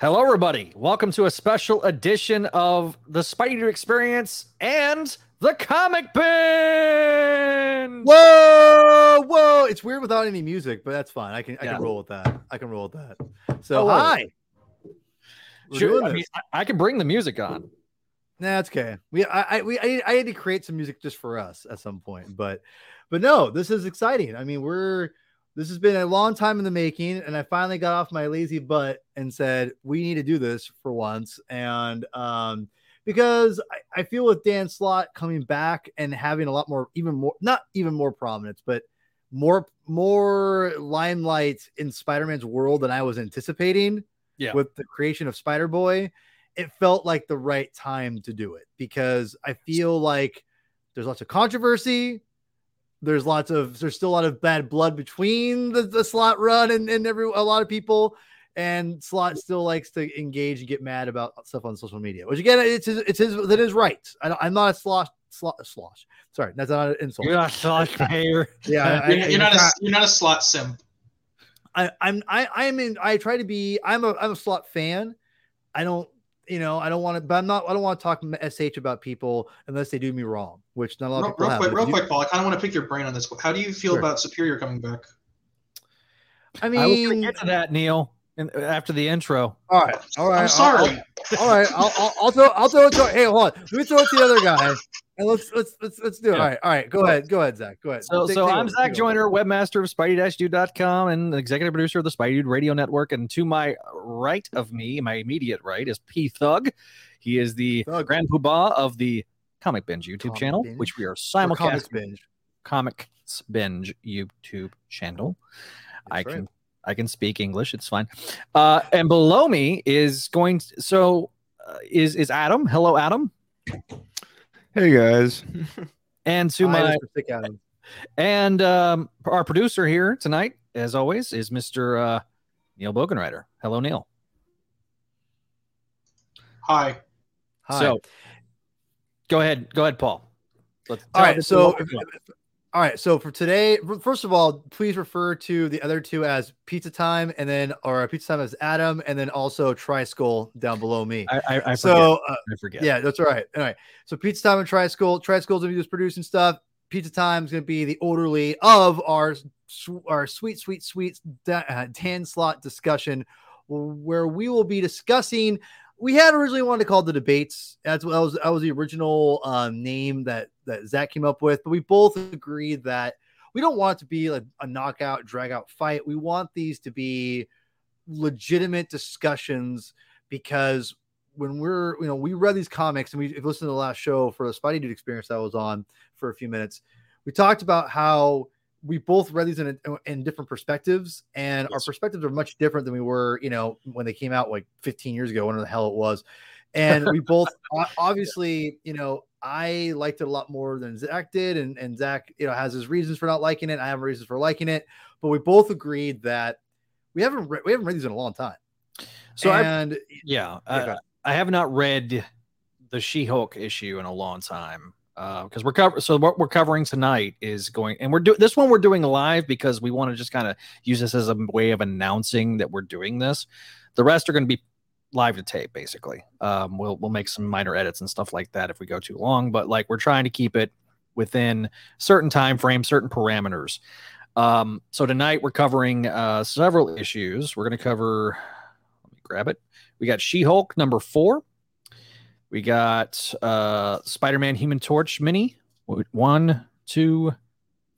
Hello, everybody. Welcome to a special edition of the Spidey Experience and the Comic Binge. Whoa, whoa! It's weird without any music, but that's fine. I can I Yeah. can roll with that. I can roll with that. So Oh, hi. Sure, I, mean, I- I can bring the music on. Nah, it's okay. We I I we I, I had to create some music just for us at some point, but but no, this is exciting. I mean, we're this has been a long time in the making, and I finally got off my lazy butt and said we need to do this for once. And um because I, I feel with Dan Slott coming back and having a lot more, even more, not even more prominence, but more more limelight in Spider-Man's world than I was anticipating. Yeah. With the creation of Spider Boy, it felt like the right time to do it because I feel like there's lots of controversy. There's lots of there's still a lot of bad blood between the, the Slott run and, and every a lot of people. And Slott still likes to engage and get mad about stuff on social media, which again, it's his, it's his that is right. I, i'm not a slosh, slosh, slosh. Sorry, that's not an insult. You're not Josh Mayer. Yeah, I- You're, I- you're not a I- you're not a Slott simp. I, I'm I I'm in I try to be I'm a I'm a Slott fan. I don't you know I don't want to but I'm not I don't want to talk sh about people unless they do me wrong, which not a lot of Real, people real have. quick, but real you- quick, Paul. I kind of want to pick your brain on this. How do you feel Sure. about Superior coming back? I mean, I was going to mean, get to that, Neil, in, after the intro. all right, all right. I'm sorry. I'll, all right, I'll, I'll, I'll throw I'll throw it to hey hold on, let me throw it to the other guy and let's let's let's let's do it. Yeah. All right, all right, go ahead, go ahead, Zach, go ahead. So, Take- so take I'm over, Zach. Joiner, webmaster of Spidey-Dude.com and executive producer of the Spidey Dude Radio Network. And to my right of me, my immediate right, is P Thug. He is the Thug. grand poobah of the Comic Binge YouTube Comic channel, Binge. which we are simulcasting. binge. Comics Binge YouTube channel. I That's can right. I can speak English. It's fine. Uh, and below me is going. So uh, is is Adam? Hello, Adam. Hey guys. And to my just stick at him. and um, our producer here tonight, as always, is Mr. Uh, Neil Bogenreiter. Hello, Neil. Hi. Hi. So go ahead, go ahead, Paul. Let's All right, so what we're doing. All right, so for today, first of all, please refer to the other two as Pizza Time, and then or Pizza Time as Adam, and then also Tri Skull down below me. I, I, I forget. so uh, I forget. yeah, that's all right. All right, so Pizza Time and Tri Skull, Tri Skull's gonna be just producing stuff. Pizza Time is gonna be the orderly of our our sweet, sweet, sweet uh, Dan Slott discussion, where we will be discussing. We had originally wanted to call the debates. That's what that was. That was the original um, name that that Zach came up with. But we both agreed that we don't want to be like a knockout, drag out fight. We want these to be legitimate discussions because when we're, you know, we read these comics and we if you listen to the last show for the Spidey Dude experience that I was on for a few minutes, we talked about how we both read these in, in different perspectives, and our perspectives are much different than we were, you know, when they came out like 15 years ago, whenever the hell it was. And we both obviously, you know, I liked it a lot more than Zach did, and, and Zach, you know, has his reasons for not liking it. I have reasons for liking it, but we both agreed that we haven't re- we haven't read these in a long time. So and yeah, Yeah, uh, I have not read the She-Hulk issue in a long time because we're covering. So what we're covering tonight is going, and we're doing this one. We're doing live because we want to just kind of use this as a way of announcing that we're doing this. The rest are going to be live to tape, basically. Um, we'll we'll make some minor edits and stuff like that if we go too long, but like we're trying to keep it within certain time frames, certain parameters. Um, so tonight we're covering uh, several issues. We're going to cover. Let me grab it. We got She Hulk number four. We got uh, Spider Man Human Torch mini. One, two,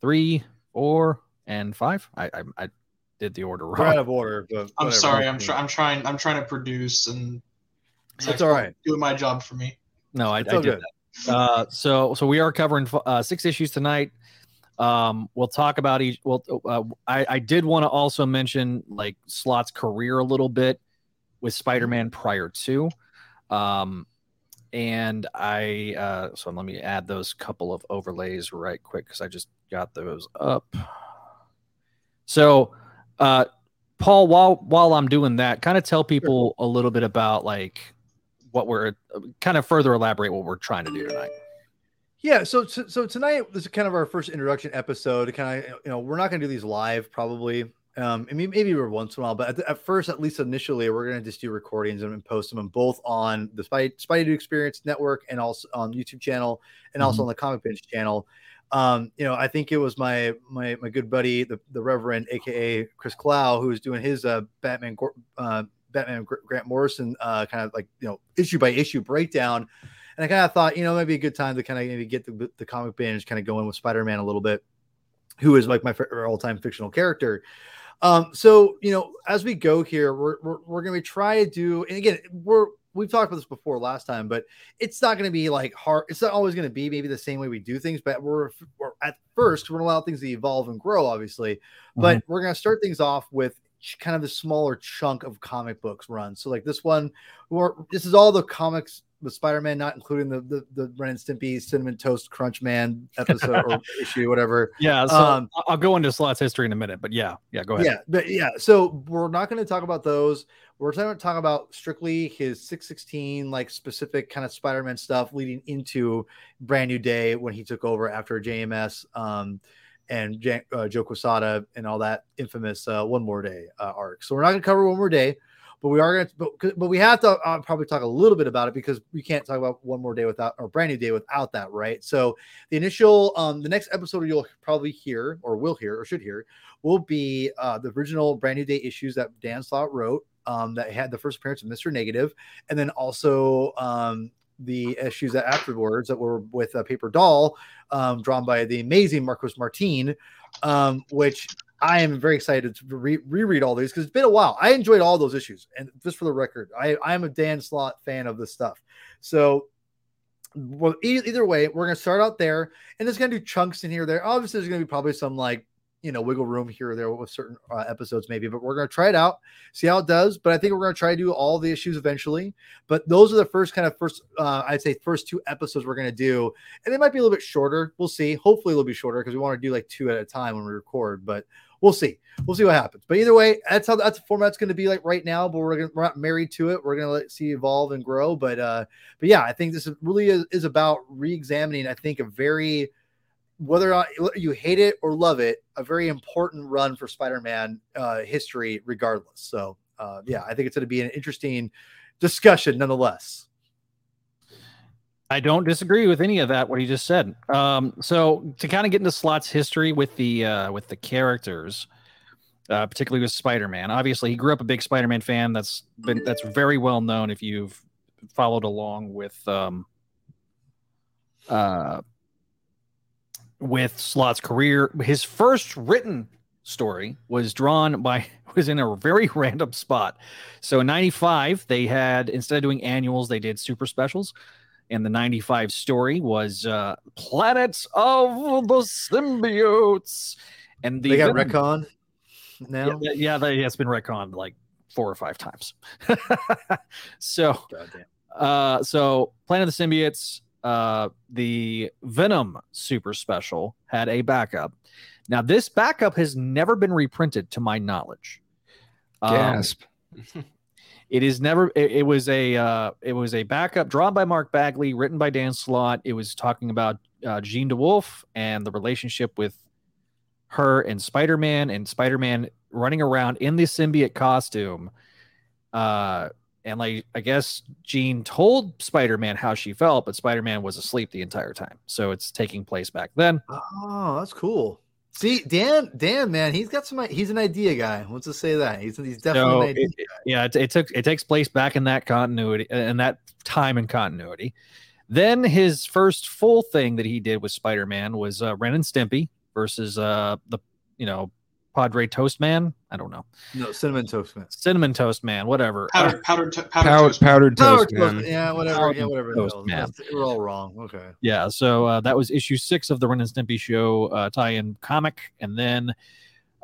three, four, and five. I I, I did the order we're out of order. But I'm whatever. sorry. I'm try- I'm trying. I'm trying to produce and It's all right. doing my job for me. No, I, I did good. that. Uh, so so we are covering uh, six issues tonight. Um, we'll talk about each. Well, uh, I I did want to also mention like Slott's career a little bit with Spider-Man prior to. Um, and I uh, so let me add those couple of overlays right quick because I just got those up. So, uh, Paul, while while I'm doing that, kind of tell people a little bit about like what we're kind of further elaborate what we're trying to do tonight. Yeah, so so so tonight this is kind of our first introduction episode. Kind of you know we're not going to do these live probably Um, I mean, maybe every once in a while, but at, the, at first, at least initially, we're gonna just do recordings and post them both on the Spidey, Spidey Dude Experience Network and also on YouTube channel and also on the Comic Binge channel. Um, you know, I think it was my my my good buddy, the, the Reverend, aka Chris Clow, who was doing his uh Batman uh Batman Grant Morrison uh kind of like you know issue by issue breakdown. And I kind of thought, you know, maybe a good time to kind of maybe get the, the comic binge kind of going with Spider Man a little bit, who is like my all time fictional character. Um, so you know, as we go here, we're we're, we're going to try to do, and again, we're we've talked about this before last time, but it's not going to be like hard. It's not always going to be maybe the same way we do things, but we're, we're at first we're going to allow things to evolve and grow, obviously. Mm-hmm. But we're going to start things off with kind of the smaller chunk of comic books run. So like this one, or this is all the comics with Spider-Man, not including the the, the Ren and Stimpy Cinnamon Toast Crunch Man episode or issue, whatever. Yeah, so um, I'll go into Slott's history in a minute, but yeah, yeah, go ahead. Yeah, but yeah, so we're not going to talk about those. We're going to talk about strictly his 616, like specific kind of Spider-Man stuff leading into Brand New Day when he took over after JMS um, and J- uh, Joe Quesada and all that infamous uh, One More Day uh, arc. So we're not going to cover One More Day but we are going to, but, but we have to uh, probably talk a little bit about it because we can't talk about one more day without or brand new day without that, right? So the initial, um, the next episode you'll probably hear or will hear or should hear will be uh, the original brand new day issues that Dan Slott wrote. Um, that had the first appearance of Mr. Negative, and then also um, the issues that afterwards that were with a paper doll um, drawn by the amazing Marcos Martin, um, which I am very excited to re- reread all these because it's been a while. I enjoyed all those issues, and just for the record, I I am a Dan Slott fan of this stuff. So, well, e- either way, we're gonna start out there, and there's gonna do chunks in here. There, obviously, there's gonna be probably some like you know wiggle room here or there with certain uh, episodes maybe but we're going to try it out see how it does but i think we're going to try to do all the issues eventually but those are the first kind of first uh, i'd say first two episodes we're going to do and they might be a little bit shorter we'll see hopefully they'll be shorter because we want to do like two at a time when we record but we'll see we'll see what happens but either way that's how that's the format's going to be like right now but we're, gonna, we're not married to it we're going to let see evolve and grow but uh but yeah i think this really is, is about re-examining i think a very whether or not you hate it or love it, a very important run for Spider-Man uh, history, regardless. So, uh, yeah, I think it's going to be an interesting discussion, nonetheless. I don't disagree with any of that. What he just said. Um, so, to kind of get into Slott's history with the uh, with the characters, uh, particularly with Spider-Man. Obviously, he grew up a big Spider-Man fan. That's been that's very well known if you've followed along with um, uh, with Slott's career. His first written story was drawn by was in a very random spot. So in 95 they had instead of doing annuals they did super specials and the 95 story was uh Planets of the Symbiotes and the they got retcon now. Yeah, yeah, they, it's been retconned like four or five times. so uh so Planet of the Symbiotes uh, the Venom Super Special had a backup. Now, this backup has never been reprinted, to my knowledge. Um, Gasp. It is never. It, it, was a. Uh, it was a backup drawn by Mark Bagley, written by Dan Slott. It was talking about uh, Jean DeWolff and the relationship with her and Spider Man, and Spider Man running around in the symbiote costume. Uh, and like I guess Jean told Spider-Man how she felt, but Spider-Man was asleep the entire time. So it's taking place back then. Oh, that's cool. See, Dan, Dan, man, he's got some. He's an idea guy. Let's just say that he's he's definitely so an idea it, Yeah, it, it, took it takes place back in that continuity and that time and continuity. Then his first full thing that he did with Spider-Man was uh, Ren and Stimpy versus uh, the you know Padre Toast Man. I don't know. No, Cinnamon Toast Man. Cinnamon Toast Man, whatever. Powdered, uh, powdered, to- powdered, powdered, toast, powdered toast, man. toast Yeah, whatever. Powdered yeah, whatever. Toast man. We're all wrong. Okay. Yeah, so uh, that was issue six of the Ren and Stimpy Show uh, tie-in comic, and then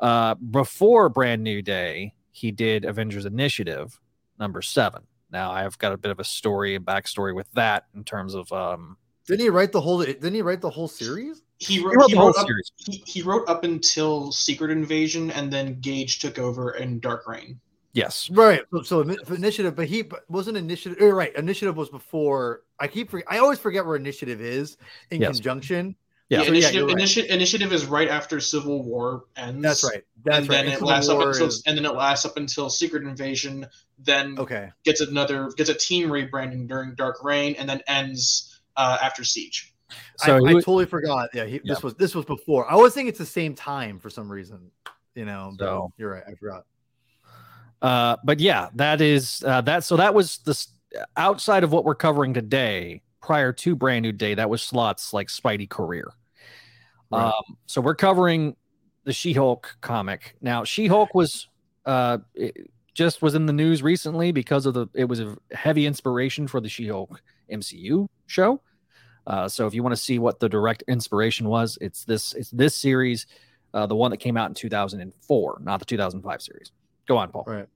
uh, before Brand New Day, he did Avengers Initiative number seven. Now I've got a bit of a story and backstory with that in terms of. um Didn't he write the whole? Didn't he write the whole series? he wrote, he wrote, up, he, he, wrote up until Secret Invasion, and then Gage took over in Dark Reign. Yes, right. So, so initiative, but he wasn't initiative. Right, initiative was before. I keep. I always forget where initiative is in yes. conjunction. Yeah. Yeah, So, initiative, you're right. initi- initiative is right after Civil War ends. That's right. That's and right. then it Civil lasts up War until is- and then it lasts up until Secret Invasion. Then okay. gets another gets a team rebranding during Dark Reign, and then ends uh, after Siege. So I, I was- totally forgot. Yeah, he, Yeah. this was this was before. I always think it's the same time for some reason. You know, but So- you're right. I forgot. Uh, but yeah, that is uh, that. So that was the outside of what we're covering today. Prior to Brand New Day, that was Slott's like Spidey career. Right. Um, so we're covering the She-Hulk comic now. She-Hulk was uh, just was in the news recently because of the it was a heavy inspiration for the She-Hulk MCU show. Uh, so if you want to see what the direct inspiration was, it's this it's this series, uh, the one that came out in 2004, not the 2005 series. Go on, Paul. Right.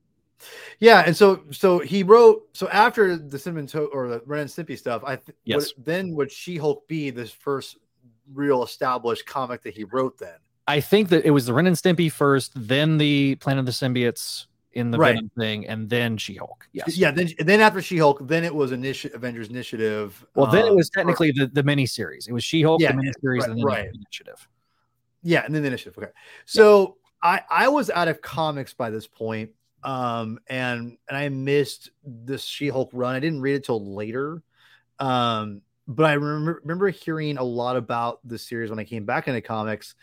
Yeah, and so so he wrote so after the Cinnamon to- or the Ren and Stimpy stuff, I th- Yes. would, then would She Hulk be this first real established comic that he wrote then? I think that it was the Ren and Stimpy first, then the Planet of the Symbiotes in the Right. Venom thing, and then She Hulk. Yes. Yeah, then then after She Hulk, then it was Initi- Avengers Initiative. Well, then it uh, was technically the, the mini series. It was She Hulk, Yeah, the miniseries, right, and then right. the initiative. Yeah, and then the initiative. Okay. So I I was out of comics by this point, um, and and I missed this She-Hulk run. I didn't read it till later. Um, but I remember remember hearing a lot about the series when I came back into comics,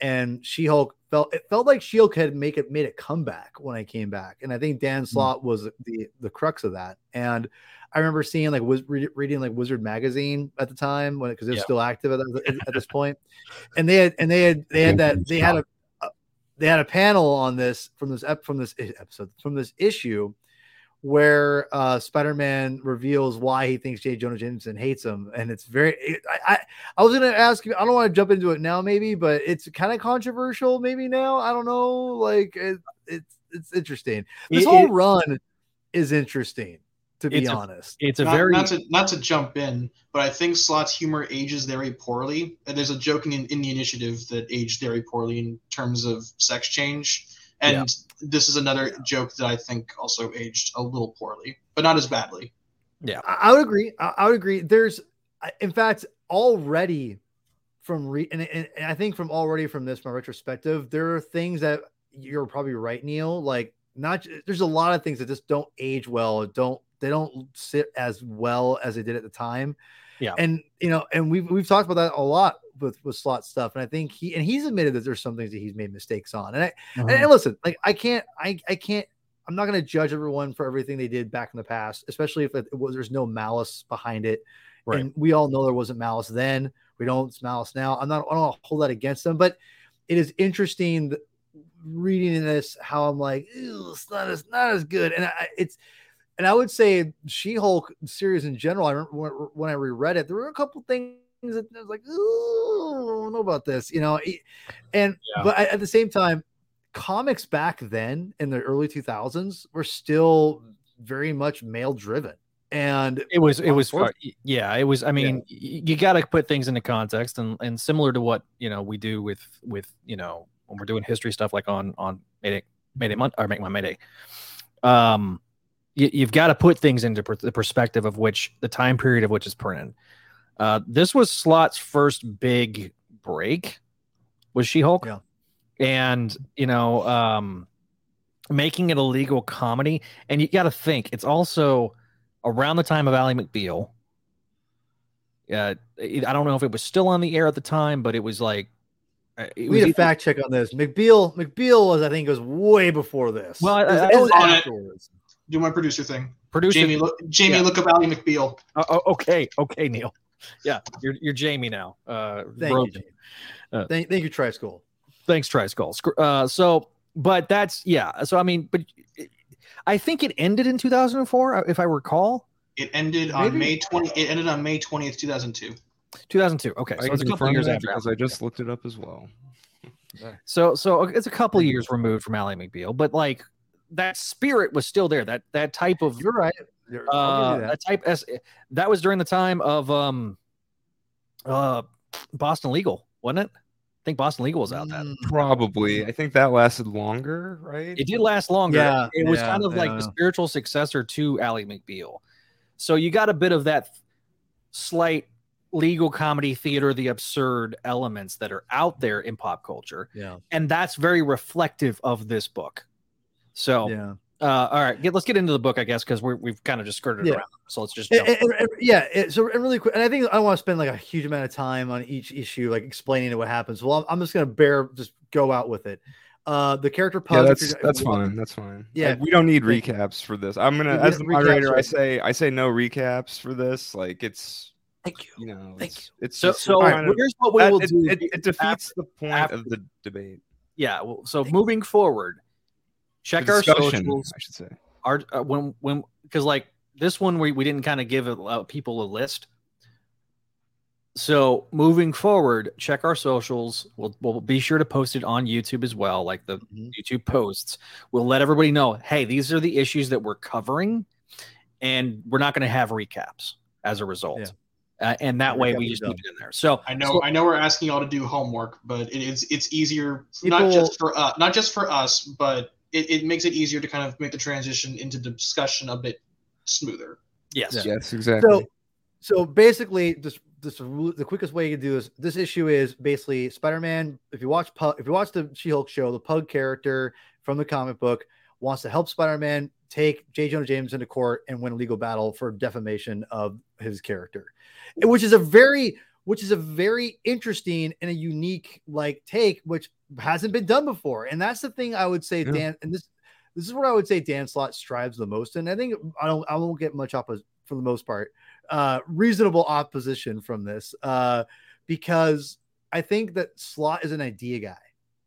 and She-Hulk felt it felt like She-Hulk had make it made a comeback when I came back. And I think Dan hmm. Slott was the the crux of that. And I remember seeing like was re- reading like Wizard magazine at the time when because it was Yeah. still active at, at this point, and they had and they had they had that they had a, a they had a panel on this from this ep, from this eh, episode from this issue where uh Spider-Man reveals why he thinks J. Jonah Jameson hates him, and it's very. It, I, I I was gonna ask you. I don't want to jump into it now, maybe, but it's kind of controversial, maybe now. I don't know. Like it, it's it's interesting. This It- whole it- run is interesting, to be It's a- honest. It's a not, very not to not to jump in, but I think Slott's humor ages very poorly. And there's a joke in, in the initiative that aged very poorly in terms of sex change. And this is another joke that I think also aged a little poorly, but not as badly. I, I would agree. I, I would agree. There's, in fact, already from re and, and, and I think from already from this my retrospective, there are things that you're probably right, Neil. Like not there's a lot of things that just don't age well. Don't they don't sit as well as they did at the time. Yeah. And you know, and we've we've talked about that a lot with with Slott stuff. And I think he and he's admitted that there's some things that he's made mistakes on. And I and, uh-huh. and listen, like I can't, I, I can't, I'm not going to judge everyone for everything they did back in the past, especially if it was there's no malice behind it. Right. And we all know there wasn't malice then. We don't it's malice now. I'm not, I don't hold that against them, but it is interesting that reading this how I'm like, it's not as not as good. And I, it's, and I would say She-Hulk series in general. I remember when, when I reread it, there were a couple things that I was like, "Ooh, I don't know about this," you know. And Yeah. but at the same time, comics back then in the early 2000s were still very much male driven and it was it was far- yeah it was i mean y- you got to put things into context and and similar to what you know we do with with you know when we're doing history stuff like on on mayday mayday month or make my mayday um you, you've got to put things into per- the perspective of which the time period of which is printed uh this was Slott's first big break was she-hulk Yeah. and you know um making it a legal comedy and you got to think it's also around the time of Ally McBeal. Uh, I don't know if it was still on the air at the time, but it was like uh, it we was need a either- fact check on this mcbeal mcbeal was i think was way before this Well, I- It was- I it was was on it. afterwards. Do my producer thing. producer. Jamie, look, Jamie, Yeah. look up Ally McBeal. Oh, oh, okay, okay, Neil. Yeah, you're you're Jamie now. Uh, thank Rogan. you Gene. Uh, thank, thank you Triskull Thanks, Triskull. Scr- Uh, so, but that's yeah. So I mean, but I think it ended in 2004, uh, if I recall. It ended on May 20. It ended on May 20th, 2002. 2002. Okay, so can it's a couple years after. because I just looked it up as well. So so it's a couple years removed from Ally McBeal, but like that spirit was still there. That that type of you're right You're- uh that. that type as that was during the time of um uh Boston Legal, wasn't it? I think Boston Legal was out then. Mm, Probably. I think that lasted longer, right? It did last longer. Yeah, it was yeah, kind of like yeah. the spiritual successor to Ally McBeal. So you got a bit of that slight legal comedy theater, the absurd elements that are out there in pop culture, Yeah. and that's very reflective of this book. So, Yeah. uh, all right, get, let's get into the book, I guess, because we're we've kind of just skirted Yeah. around. So let's just And- jump. and- and- yeah. it- so and really quick, and I think I want to spend like a huge amount of time on each issue, like explaining what happens. Well, I'm, I'm just gonna bear, just go out with it. Uh, the character Pug. Yeah, that's that's you fine. That's fine. Yeah. Like, we don't need recaps for this. I'm gonna, as the didn't recaps, moderator, I say, I say no recaps for this. Like it's, Thank you. you know, Thank it's, it's so, just so kind of- here's what we that- will it, do. it, it defeats the point after- of the debate. yeah. Well, so moving forward, check our socials. I should say. Our uh, when when because like this one we we didn't kind of give uh, people a list. So moving forward, check our socials. We'll we'll be sure to post it on YouTube as well, like the Mhm. YouTube posts. We'll let everybody know, hey, these are the issues that we're covering, and we're not going to have recaps as a result. Yeah. Uh, and that way we just keep it in there. So I know so- I know we're asking y'all to do homework, but it, it's it's easier People- not just for uh, not just for us, but it, it makes it easier to kind of make the transition into discussion a bit smoother. yes, Yeah. Yes, exactly. So, so basically, just this the quickest way you can do this. This issue is basically Spider-Man. If you watch Pug, if you watch the She-Hulk show, the Pug character from the comic book wants to help Spider-Man take J. Jonah Jameson into court and win a legal battle for defamation of his character, which is a very which is a very interesting and a unique like take, which hasn't been done before. And that's the thing I would say, Yeah. Dan. And this this is where I would say Dan Slott strives the most. And I think I don't I won't get much opposite for the most part. Uh reasonable opposition from this. Uh because I think that Slott is an idea guy.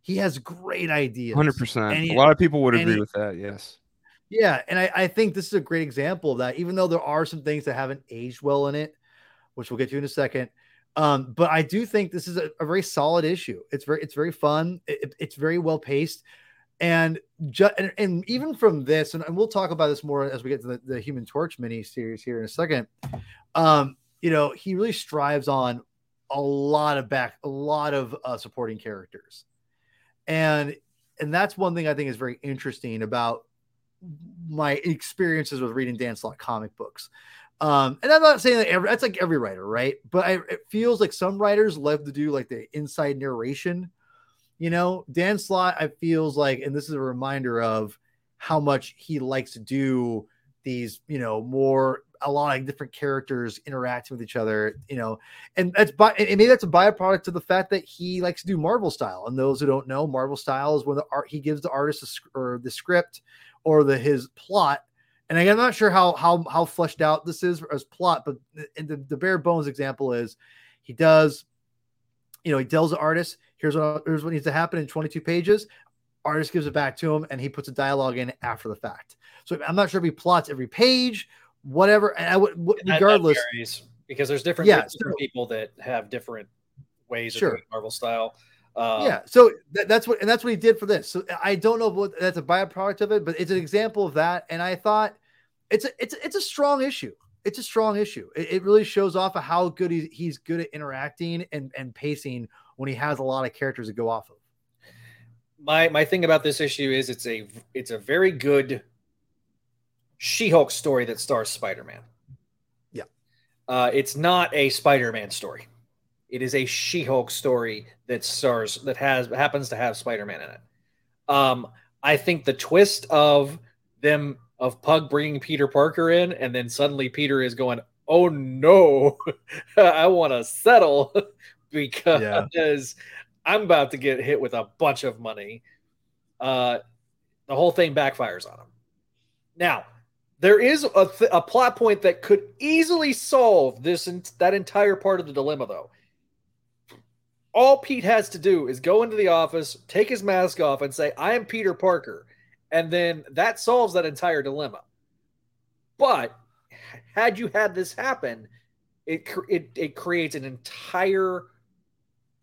He has great ideas. Hundred percent. A lot of people would agree he- with that. Yes. Yeah, and I, I think this is a great example of that, even though there are some things that haven't aged well in it, which we'll get to in a second. Um, but I do think this is a, a very solid issue. It's very it's very fun. It- it's very well paced. And, ju- and and even from this, and, and we'll talk about this more as we get to the, the Human Torch mini series here in a second. Um, you know, he really strives on a lot of back, a lot of uh, supporting characters, and and that's one thing I think is very interesting about my experiences with reading Dan Slott comic books. Um, and I'm not saying that every, that's like every writer, right? But I, it feels like some writers love to do like the inside narration. You know, Dan Slott, I feels like, and this is a reminder of how much he likes to do these, you know, more a lot of different characters interacting with each other, you know, and that's by and maybe that's a byproduct of the fact that he likes to do Marvel style. And those who don't know, Marvel style is when the art he gives the artist or the script or the his plot. And again, I'm not sure how how how fleshed out this is as plot, but the, the, bare bones example is he does, you know, he tells the artist, here's what here's what needs to happen in 22 pages. Artist gives it back to him, and he puts a dialogue in after the fact. So I'm not sure if he plots every page, whatever. And I would, w- That- that regardless, varies, because there's different, Yeah, different so- people that have different ways Sure. of doing Marvel style. Uh, yeah. So that, that's what, and that's what he did for this. So I don't know what that's a byproduct of it, but it's an example of that. And I thought it's a, it's a, it's a strong issue. It's a strong issue. It, it really shows off of how good he, he's good at interacting and, and pacing when he has a lot of characters to go off of. my my thing about this issue is it's a it's a very good She-Hulk story that stars Spider-Man. Yeah. Uh, it's not a Spider-Man story. It is a She-Hulk story that stars that has happens to have Spider-Man in it. Um, I think the twist of them of Pug bringing Peter Parker in, and then suddenly Peter is going, "Oh no, I want to settle because I'm about to get hit with a bunch of money." Uh, the whole thing backfires on him. Now, there is a, th- a plot point that could easily solve this and that entire part of the dilemma, though. All Pete has to do is go into the office, take his mask off, and say, "I am Peter Parker," and then that solves that entire dilemma. But had you had this happen, it it it creates an entire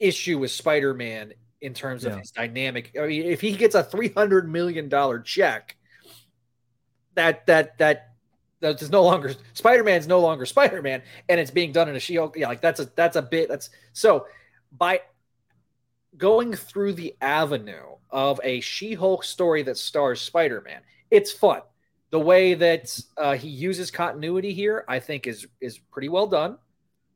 issue with Spider-Man in terms of Yeah. his dynamic. I mean, if he gets a three hundred million dollar check, that that that that is no longer Spider-Man's no longer Spider-Man, and it's being done in a She-Hulk. Yeah, like that's a that's a bit. That's so by going through the avenue of a She-Hulk story that stars Spider-Man, it's fun. The way that uh, he uses continuity here, I think, is is pretty well done.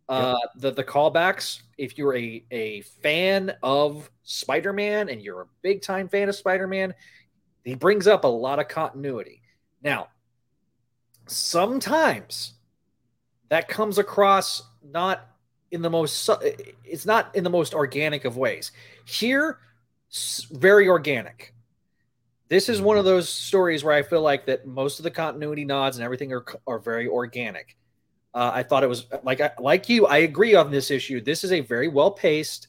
Uh, the the callbacks. If you're a a fan of Spider Man and you're a big time fan of Spider Man, he brings up a lot of continuity. Now, sometimes that comes across not in the most it's not in the most organic of ways. Here, very organic. This is one of those stories where I feel like that most of the continuity nods and everything are are very organic. Uh, I thought it was like like you. I agree on this issue. This is a very well paced.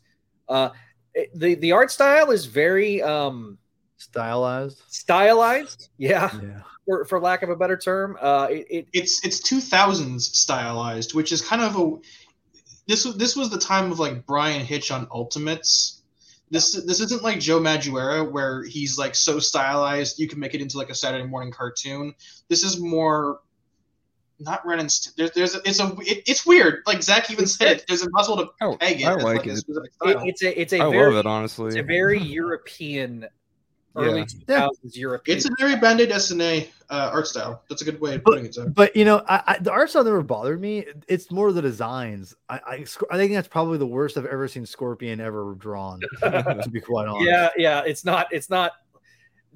Uh, it- the the art style is very um, Stylized. stylized. Yeah, Yeah. for, for lack of a better term. Uh, it, it it's it's 2000s stylized, which is kind of a this was this was the time of like Bryan Hitch on Ultimates. This this isn't like Joe Madureira where he's like so stylized you can make it into like a Saturday morning cartoon. This is more not Ren and St- there's there's a, it's a it, it's weird. Like Zach even said there's It's impossible to Oh, peg it. I as, like it. specific it- it's a it's a I very love it honestly. it's a very European early Yeah. 2000s European. It's a very bande dessinée uh, art style. That's a good way of But- putting it. Zach. But you know, I, I, the art style never bothered me. It's more the designs. I, I, I think that's probably the worst I've ever seen Scorpion ever drawn. to be quite honest. yeah, yeah. It's not. It's not.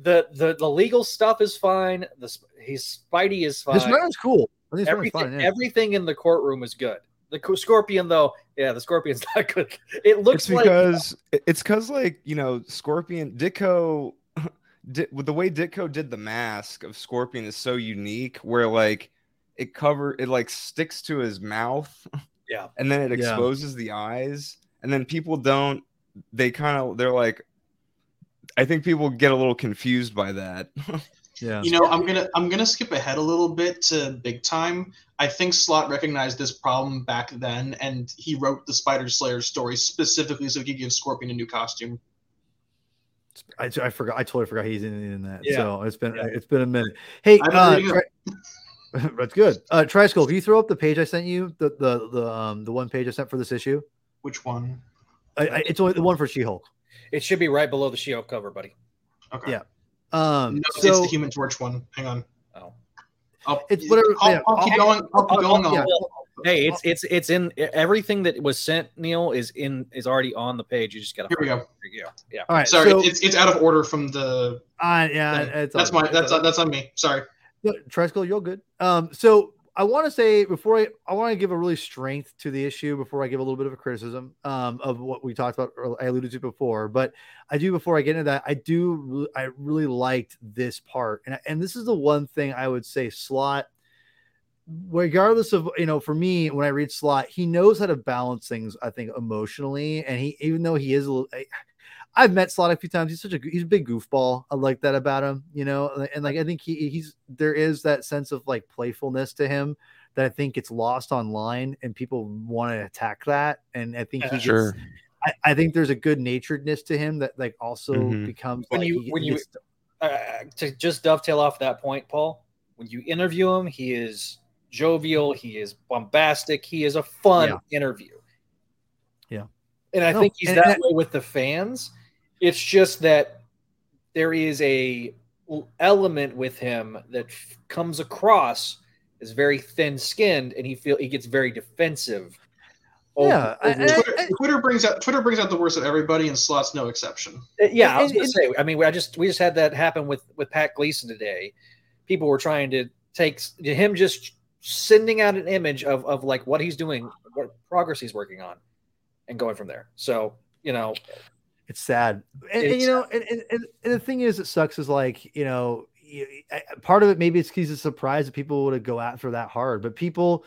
The the the legal stuff is fine. The sp- he's Spidey is fine. this is cool. I think this everything fine. Yeah. everything in the courtroom is good. The Scorpion though, yeah, the Scorpion's not good. It looks it's like because it's because like you know Scorpion Ditko di- with the way Ditko did the mask of Scorpion is so unique where like it cover it like sticks to his mouth Yeah. and then it Yeah. exposes the eyes and then people don't they kind of they're like I think people get a little confused by that. yeah. You know, I'm gonna I'm gonna skip ahead a little bit to big time. I think Slott recognized this problem back then, and he wrote the Spider Slayer story specifically so he could give Scorpion a new costume. I, I forgot. I totally forgot he's in, in that. Yeah. So it's been Yeah. it's been a minute. Hey, uh, tri- that's good. Uh, Triskull, can you throw up the page I sent you? The the the um the one page I sent for this issue. Which one? I, I, it's only the one for She Hulk. it should be right below the She-Hulk cover, buddy. Okay. Yeah. Um, No, it's the Human Torch one. Hang on. Oh. I'll, It's whatever- I'll, yeah, I'll keep I'll- going. I'll keep I'll- going I'll- on. Hey, it's it's it's in everything that was sent. Neil is in is already on the page. You just gotta. Here we go. Here you go. Yeah. all right. Sorry, so, it's it's out of order from the. uh, yeah, thing. it's that's all my good. that's that's on me. Sorry. No, Triskull, you're good. Um, so I want to say before I, I want to give a really strength to the issue before I give a little bit of a criticism um, of what we talked about. Or I alluded to before, but I do before I get into that. I do I really liked this part, and and this is the one thing I would say Slott. Regardless of you know, for me, when I read Slott, he knows how to balance things. I think emotionally, and he even though he is a little. I, I've met Slott a few times. He's such a he's a big goofball. I like that about him, you know. And, and like I think he he's there is that sense of like playfulness to him that I think gets lost online, and people want to attack that. And I think he gets, Sure. I, I think there's a good naturedness to him that like also Mhm. becomes When like you- when he you- gets- uh, to just dovetail off that point, Paul, when you interview him, he is jovial, he is bombastic, he is a fun interview. Yeah. And I No, think he's and- that and- way with the fans. It's just that there is a element with him that f- comes across as very thin-skinned, and he feel he gets very defensive. over- Yeah, I- over- I- Twitter, Twitter brings out Twitter brings out the worst of everybody, and Slott's no exception. Uh, Yeah, I was gonna say. I mean, I just we just had that happen with with Pat Gleason today. People were trying to take him just sending out an image of of like what he's doing, what progress he's working on, and going from there. So you know, it's sad. And, and, you know and, and, and the thing is it sucks is like you know part of it maybe it's because he's surprise that people would go after that hard but people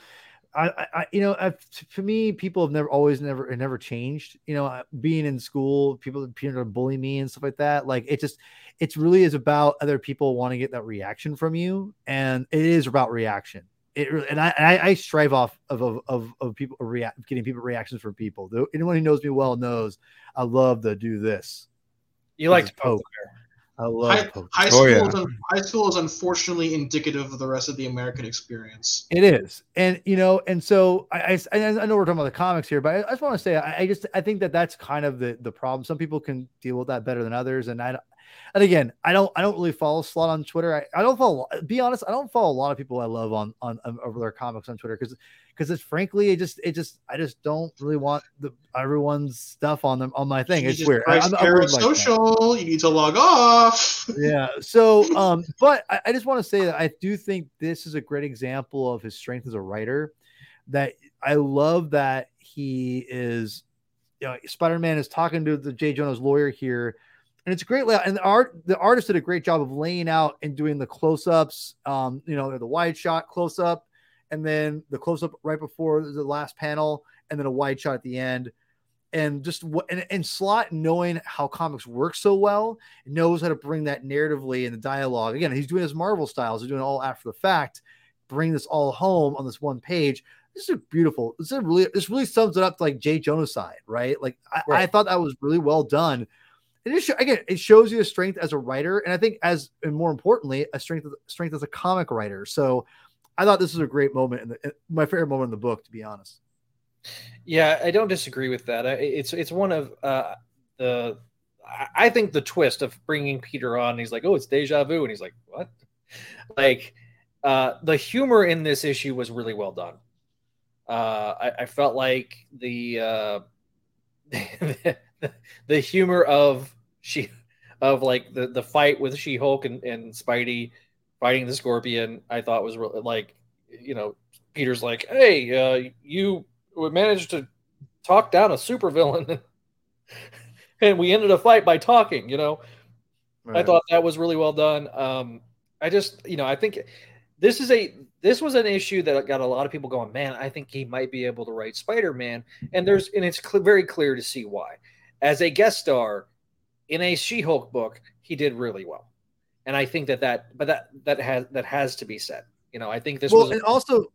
I, I- you know for me people have never always never it never changed. You know being in school people people are bully me and stuff like that. Like it just it's really is about other people want to get that reaction from you and it is about reaction it re- and I, I I strive off of of of, of people react getting people reactions from people Though anyone who knows me well knows I love to do this. you like to poke. poke. I love High, poke. high Oh, school yeah. is high school is unfortunately indicative of the rest of the American experience. It is, and you know, and so I, I, I know we're talking about the comics here, but I, I just want to say, I, I just, I think that that's kind of the the problem. Some people can deal with that better than others, and I, and again, I don't I don't really follow Slott on Twitter. I, I don't follow. Be honest, I don't follow a lot of people I love on on, on over their comics on Twitter because because it's frankly it just it just I just don't really want the everyone's stuff on them on my thing. It's weird. I'm- I'm weird like that social. You need to log off. yeah. So, um, but I, I just want to say that I do think this is a great example of his strength as a writer. That I love that he is, you know, Spider Man is talking to the J. Jonah's lawyer here, and it's a great layout. And the art, the artist did a great job of laying out and doing the close ups, um, you know, the wide shot close up, and then the close up right before the last panel, and then a wide shot at the end. And just what and, and Slott knowing how comics work so well knows how to bring that narratively in the dialogue. Again, he's doing his Marvel styles, he's doing it all after the fact, bring this all home on this one page. This is beautiful. This is really this really sums it up to like Jay Genocide, right? Like I, I thought that was really well done. It again, it shows you a strength as a writer, and I think as and more importantly, a strength strength as a comic writer. So I thought this was a great moment and my favorite moment in the book, to be honest. Yeah, I don't disagree with that. It's it's one of uh, the. I- think the twist of bringing Peter on, he's like, "Oh, it's deja vu," and he's like, "What?" Like, uh, the humor in this issue was really well done. Uh, I, I felt like the uh, the humor of she of like the the fight with She Hulk and, and Spidey fighting the Scorpion. I thought was really like, you know, Peter's like, "Hey, uh, you managed to talk down a supervillain, and we ended a fight by talking." You know, I thought that was really well done. Um, I just, you know, I think this is a this was an issue that got a lot of people going. Man, I think he might be able to write Spider Man, and there's and it's cl- very clear to see why. As a guest star in a She Hulk book, he did really well, and I think that that but that that has that has to be said. You know, I think this well, was and also,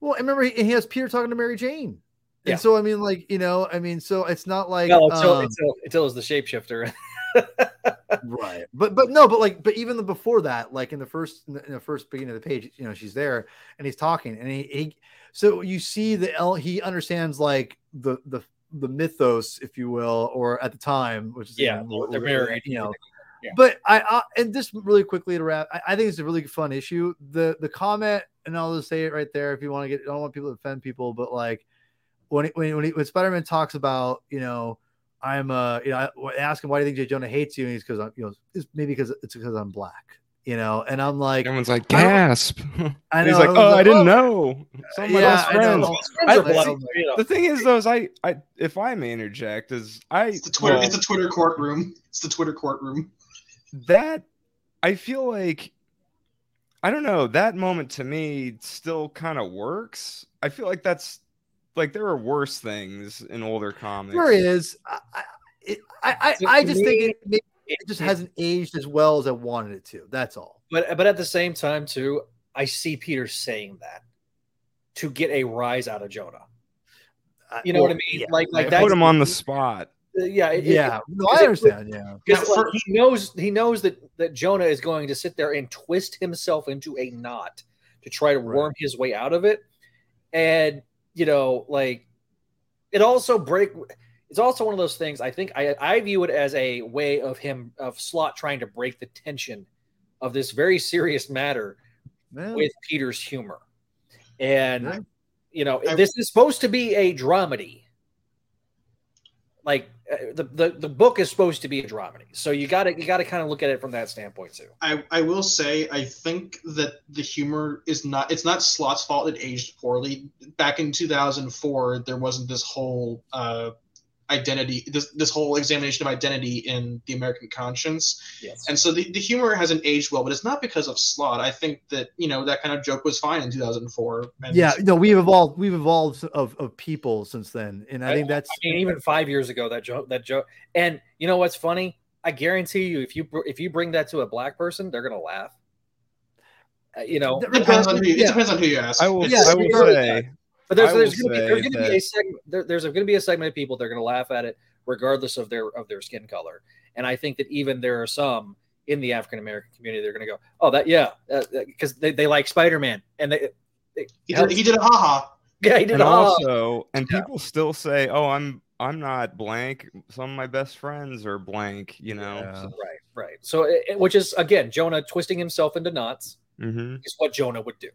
well, I remember he, he has Peter talking to Mary Jane. Yeah. And so I mean, like you know, I mean, so it's not like well, until, um, until until it's the shapeshifter. right, but but no, but like, but even the before that, like in the first in the, in the first beginning of the page, you know, she's there and he's talking, and he, he so you see the L, he understands like the the the mythos, if you will, or at the time, which is Yeah, you they're married. you know. Yeah. But I, I and just really quickly to wrap, I, I think it's a really fun issue. The the comment, and I'll just say it right there if you want to get. I don't want people to offend people, but like when he, when when, he, when Spider Man talks about you know I'm uh you know I ask him why do you think Jay Jonah hates you and he's because I'm you know it's maybe because it's because I'm black you know and I'm like Everyone's like, gasp. I He's like, oh, was oh, I didn't "Oh." know. Some of my Yeah, best friends. know. I- Friends are see, black, you know. The thing is, though, is I, I, if I may interject, is I, It's the Twitter. well, it's the Twitter courtroom. It's the Twitter courtroom. that I feel like I don't know that moment to me still kind of works. I feel like that's like there are worse things in older comics. there is I I, it- I, I, I just think me, it, maybe it just hasn't aged as well as I wanted it to that's all But but at the same time too, I see Peter saying that to get a rise out of Jonah. You know what I mean? yeah. Like like I that's put him on the spot. Uh, yeah it- yeah it- no because I it- understand yeah because, like, he knows he knows that that Jonah is going to sit there and twist himself into a knot to try to Right. worm his way out of it, and you know like it also break. It's also one of those things. I think I I view it as a way of him of Slott trying to break the tension of this very serious matter Yeah. with Peter's humor. And Yeah. you know, I- this is supposed to be a dramedy. Like uh, the, the the book is supposed to be a dramedy. So you got to you got to kind of look at it from that standpoint too. I, I will say I think that the humor is not it's not Slott's fault it aged poorly. Back in 2004, there wasn't this whole uh, identity this this whole examination of identity in the American conscience, Yes. and so the, the humor hasn't aged well. But it's not because of Slott. I think that you know that kind of joke was fine in 2004. And yeah no we've evolved we've evolved of, of people since then and I I- think that's I mean, even five years ago, that joke, that joke, and you know what's funny? I guarantee you, if you br- if you bring that to a black person, they're gonna laugh. Uh, you know, it depends on who you, Yeah. it depends on who you ask. I will. It's- I will really say. But there's there's gonna be say there's gonna be a segment there, there's gonna be a segment of people that are gonna laugh at it regardless of their of their skin color. And I think that even there are some in the African American community they're gonna go, oh that yeah, because they, they like Spider Man and they, they he, did, he did a haha. yeah he did and a also, and Yeah. people still say, "Oh, I'm I'm not blank. Some of my best friends are blank." You know, Yeah. So- right. Right. So, it, it- which is again Jonah twisting himself into knots hmm is what Jonah would do.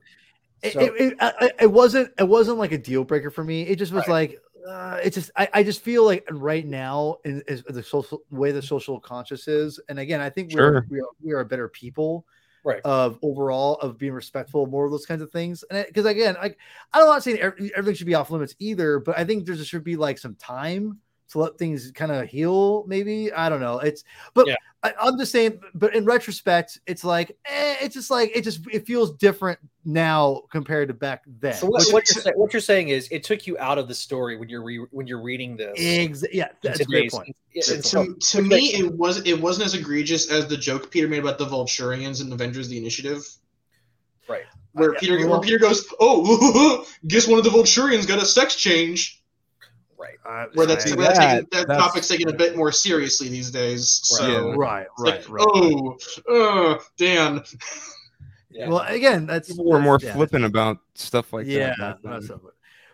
It, So- it, it, I- it wasn't it wasn't like a deal breaker for me. It just was Right. like uh, it just I, I just feel like right now in, is the social way the social conscious is, and again I think we're, we are we are better people Right. of overall of being respectful of more of those kinds of things. And because again, like I'm not saying ev- everything should be off limits either, but I think there should be like some time to let things kind of heal. Maybe I don't know. It's but Yeah. I, I'm just saying. But in retrospect, it's like eh, it's just like it just it feels different now compared to back then. So what, what you're saying, what you're saying is it took you out of the story when you're re, when you're reading this. Ex- yeah, that's a great point. and To, so- to, to me, it was it wasn't as egregious as the joke Peter made about the Vulturians and Avengers: The Initiative, right. where Uh, Peter well- where Peter goes, "Oh, guess one of the Vulturians got a sex change." Right. Uh, Where that's, I- where that's that- taken, that that's- topic's taken a bit more seriously these days. So Yeah. right, it's like, right, right. oh, uh, Dan. Yeah. Well, again, that's People were more yeah. flippant about stuff like yeah, that. back that's then. something.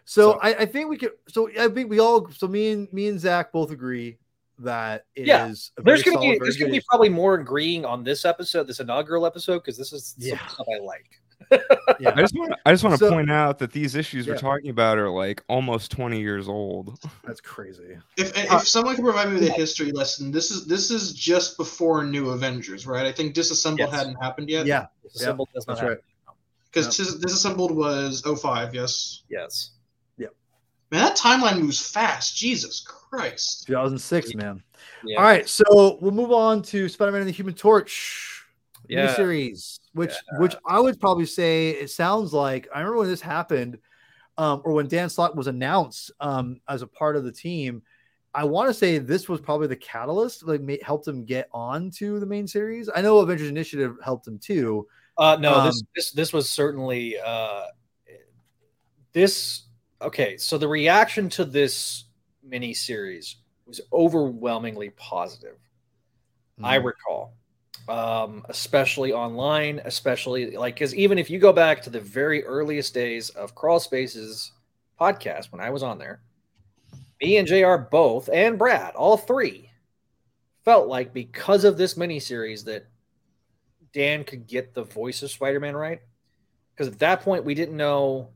So, So- I, I think we could. So I think we all. So me and me and Zach both agree that it is. Yeah. a there's gonna be there's gonna be probably more agreeing on this episode, this inaugural episode, because this is Yeah. stuff I like. Yeah. I just want I just want to So- point out that these issues Yeah. we're talking about are like almost 20 years old. That's crazy. If Uh, if someone can provide me with a history lesson, this is this is just before New Avengers, right? I think Disassemble Yes. hadn't happened yet. Yeah, The symbol that's have- right. because Disassembled was 05, yes. Yes. Yep. Man, that timeline moves fast. Jesus Christ. 2006, man. Yeah. All right, so we'll move on to Spider-Man and the Human Torch Yeah. series, which which I would probably say it sounds like I remember when this happened, um, or when Dan Slott was announced um, as a part of the team. I want to say this was probably the catalyst, like ma- helped him get on to the main series. I know Avengers Initiative helped him too. Uh, no, this Um, this this was certainly uh, this. Okay, so the reaction to this mini series was overwhelmingly positive. I Mm-hmm. recall, um, especially online, especially like because even if you go back to the very earliest days of Crawl Spaces podcast when I was on there, me and Jr. both and Brad, all three, felt like because of this miniseries that Dan could get the voice of Spider-Man right. Because at that point we didn't know.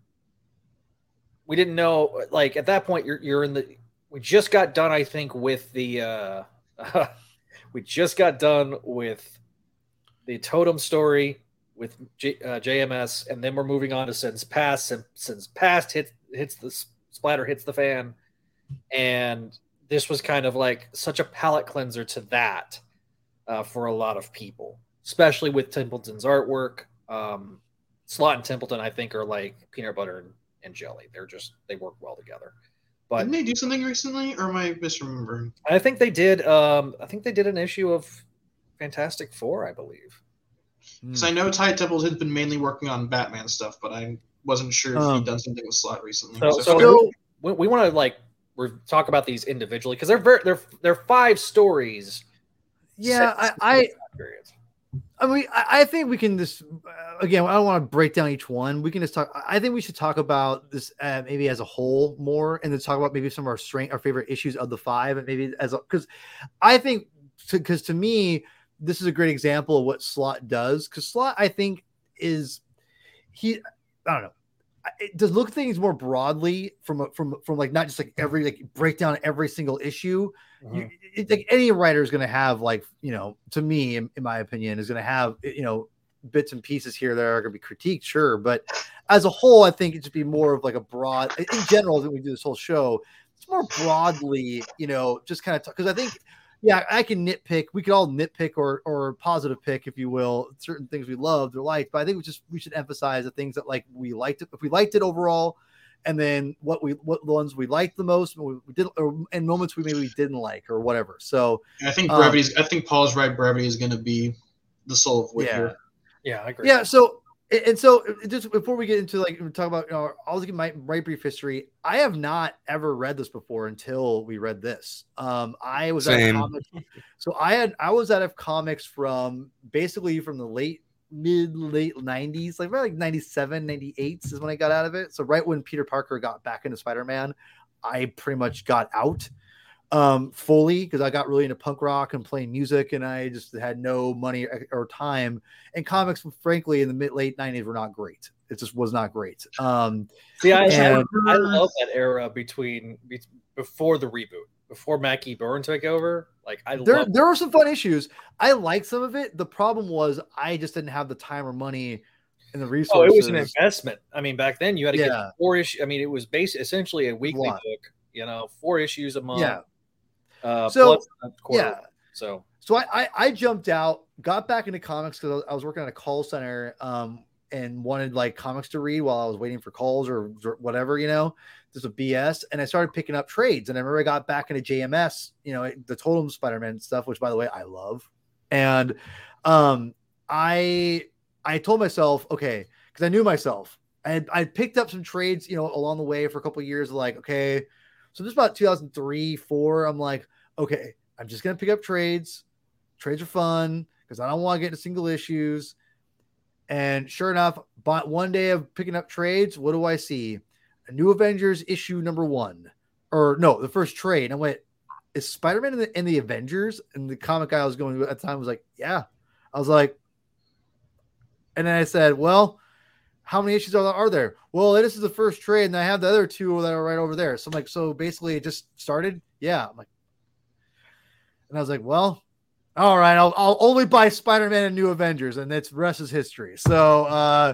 We didn't know like at that point you're you're in the we just got done I think with the uh we just got done with the totem story with J, uh, JMS, and then we're moving on to Sins Past. Since, Sins Past hits hits the splatter hits the fan, and this was kind of like such a palate cleanser to that uh, for a lot of people, especially with Templeton's artwork. Um, Slott and Templeton, I think, are like peanut butter and, and jelly. They're just they work well together. But Didn't they do something recently, or am I misremembering? I think they did. Um, I think they did an issue of Fantastic Four, I believe. Because I know Ty Templeton's been mainly working on Batman stuff, but I wasn't sure if Um, he'd done something with Slott recently. So, So- so So- we, we want to like we talk about these individually because they're very they're they're five stories. Yeah, I, I in periods. I mean, I, think we can just uh, again. I don't want to break down each one. We can just talk. I think we should talk about this uh, maybe as a whole more, and then talk about maybe some of our strength, our favorite issues of the five, and maybe as because I think because to me this is a great example of what Slott does. Because Slott, I think, is he. I don't know. It does look things more broadly from from from like not just like mm-hmm. every like break down every single issue you, mm-hmm. it, like any writer is going to have like you know to me in, in my opinion is going to have you know bits and pieces here that are going to be critiqued sure but as a whole i think it should be more of like a broad in general that we do this whole show it's more broadly you know just kind of because i think yeah i can nitpick we could all nitpick or or positive pick if you will certain things we loved or liked but i think we just we should emphasize the things that like we liked it if we liked it overall and then what we what the ones we liked the most we, we did or, and moments we maybe didn't like or whatever so I think um. I think Paul's right. Brevity is going to be the soul of wit Yeah. here. Yeah, I agree. yeah so and- so just before we get into like talk about you know i'll give my right brief history i have not ever read this before until we read this. Um i was at Same. comics so i had i was out of comics from basically from the late mid late 90s like like 97 98 is when i got out of it. So right when peter parker got back into spider-man i pretty much got out um, fully because I got really into punk rock and playing music, and I just had no money or time. And comics, frankly, in the mid late '90s were not great. It just was not great. Um, See, I, and- I, I love that era between be, before the reboot, before Mackie Byrne took over. Like I there love there were some fun issues. I liked some of it. The problem was I just didn't have the time or money and the Oh, resources. it was an investment. I mean, back then you had to Yeah. get four issues. I mean, it was basically essentially a weekly book. You know, four issues a month. Yeah. Uh, So, quarter. Yeah. So So I, I I jumped out, got back into comics because I was working at a call center, um, and wanted like comics to read while I was waiting for calls or whatever, you know, just a BS. And I started picking up trades, and I remember I got back into JMS, you know, the Totem Spider-Man stuff, which by the way I love. And um, I I told myself, okay, because I knew myself, I had, I picked up some trades, you know, along the way for a couple of years. Like, okay, so this is about 2003, four. I'm like, okay, I'm just gonna pick up trades. Trades are fun because I don't want to get into single issues. And sure enough, but one day of picking up trades, what do I see? A new Avengers issue number one, or no, the first trade. And I went, "Is Spider-Man in the, in the Avengers?" And the comic guy I was going to at the time was like, "Yeah." I was like, and then I said, "Well, how many issues are there? Are there? Well, this is the first trade, and I have the other two that are right over there." So I'm like, "So basically, it just started." Yeah, I'm like, and I was like, "Well, all right, I'll, I'll only buy Spider-Man and New Avengers, and that's rest is history." So, uh,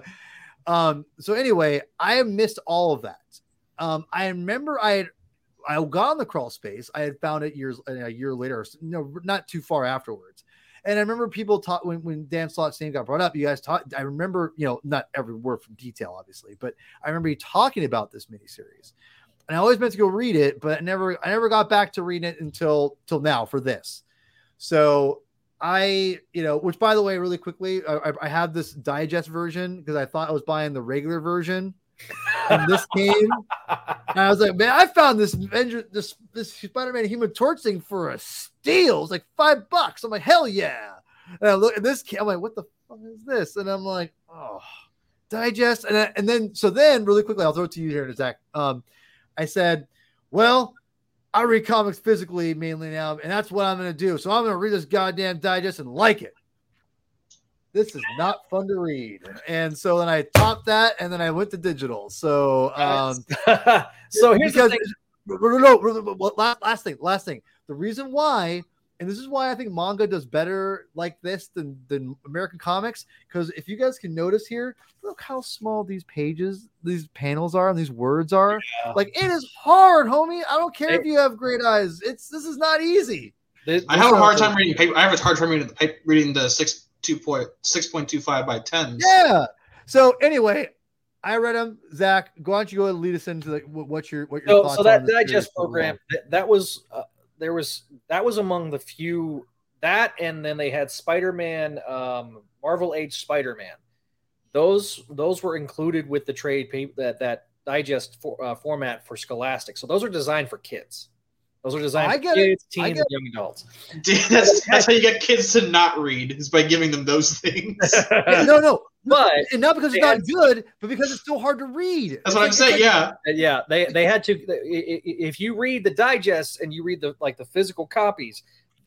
um, so anyway, I missed all of that. Um, I remember I had I got on the crawl space. I had found it years a year later, you know, not too far afterwards. And I remember people taught when, when Dan Slott's name got brought up, you guys taught. I remember, you know, not every word from detail, obviously, but I remember you talking about this miniseries. And I always meant to go read it, but I never I never got back to reading it until till now for this. So I, you know, which by the way, really quickly, I, I have this digest version because I thought I was buying the regular version. And this came, and I was like, man, I found this this this Spider-Man Human Torch thing for a steal. It's like five bucks. I'm like, hell yeah! And I look at this, I'm like, what the fuck is this? And I'm like, oh, digest. And I, and then so then really quickly, I'll throw it to you here in a sec. Um, I said, well, I read comics physically mainly now, and that's what I'm going to do. So I'm going to read this goddamn digest and like it. This is not fun to read. And so then I topped that, and then I went to digital. So, um, so here's the because thing. no, no, no, last thing, last thing. The reason why, and this is why I think manga does better like this than than American comics, because if you guys can notice here, look how small these pages, these panels are, and these words are. Yeah. Like it is hard, homie. I don't care if you have great eyes. It's this is not easy. This- I have a hard time reading paper. I have a hard time reading the paper, reading the six two point six point two five by ten. Yeah. So anyway, I read them. Zach, go on, you go and lead us into like what- what's your what your So, thoughts so that on this digest series program that, that was uh, there was that was among the few that and then they had Spider-Man um, Marvel Age Spider-Man. Those those were included with the trade paper that that digest for, uh, format for Scholastic. So those are designed for kids. Those are designed I for get it. kids, I teens, get and young adults. that's that's how you get kids to not read is by giving them those things. No, no, but and not because it's not had- good, but because it's so hard to read. That's what I'm saying. Yeah, yeah they they had to i- i- if you read the digest and you read the like the physical copies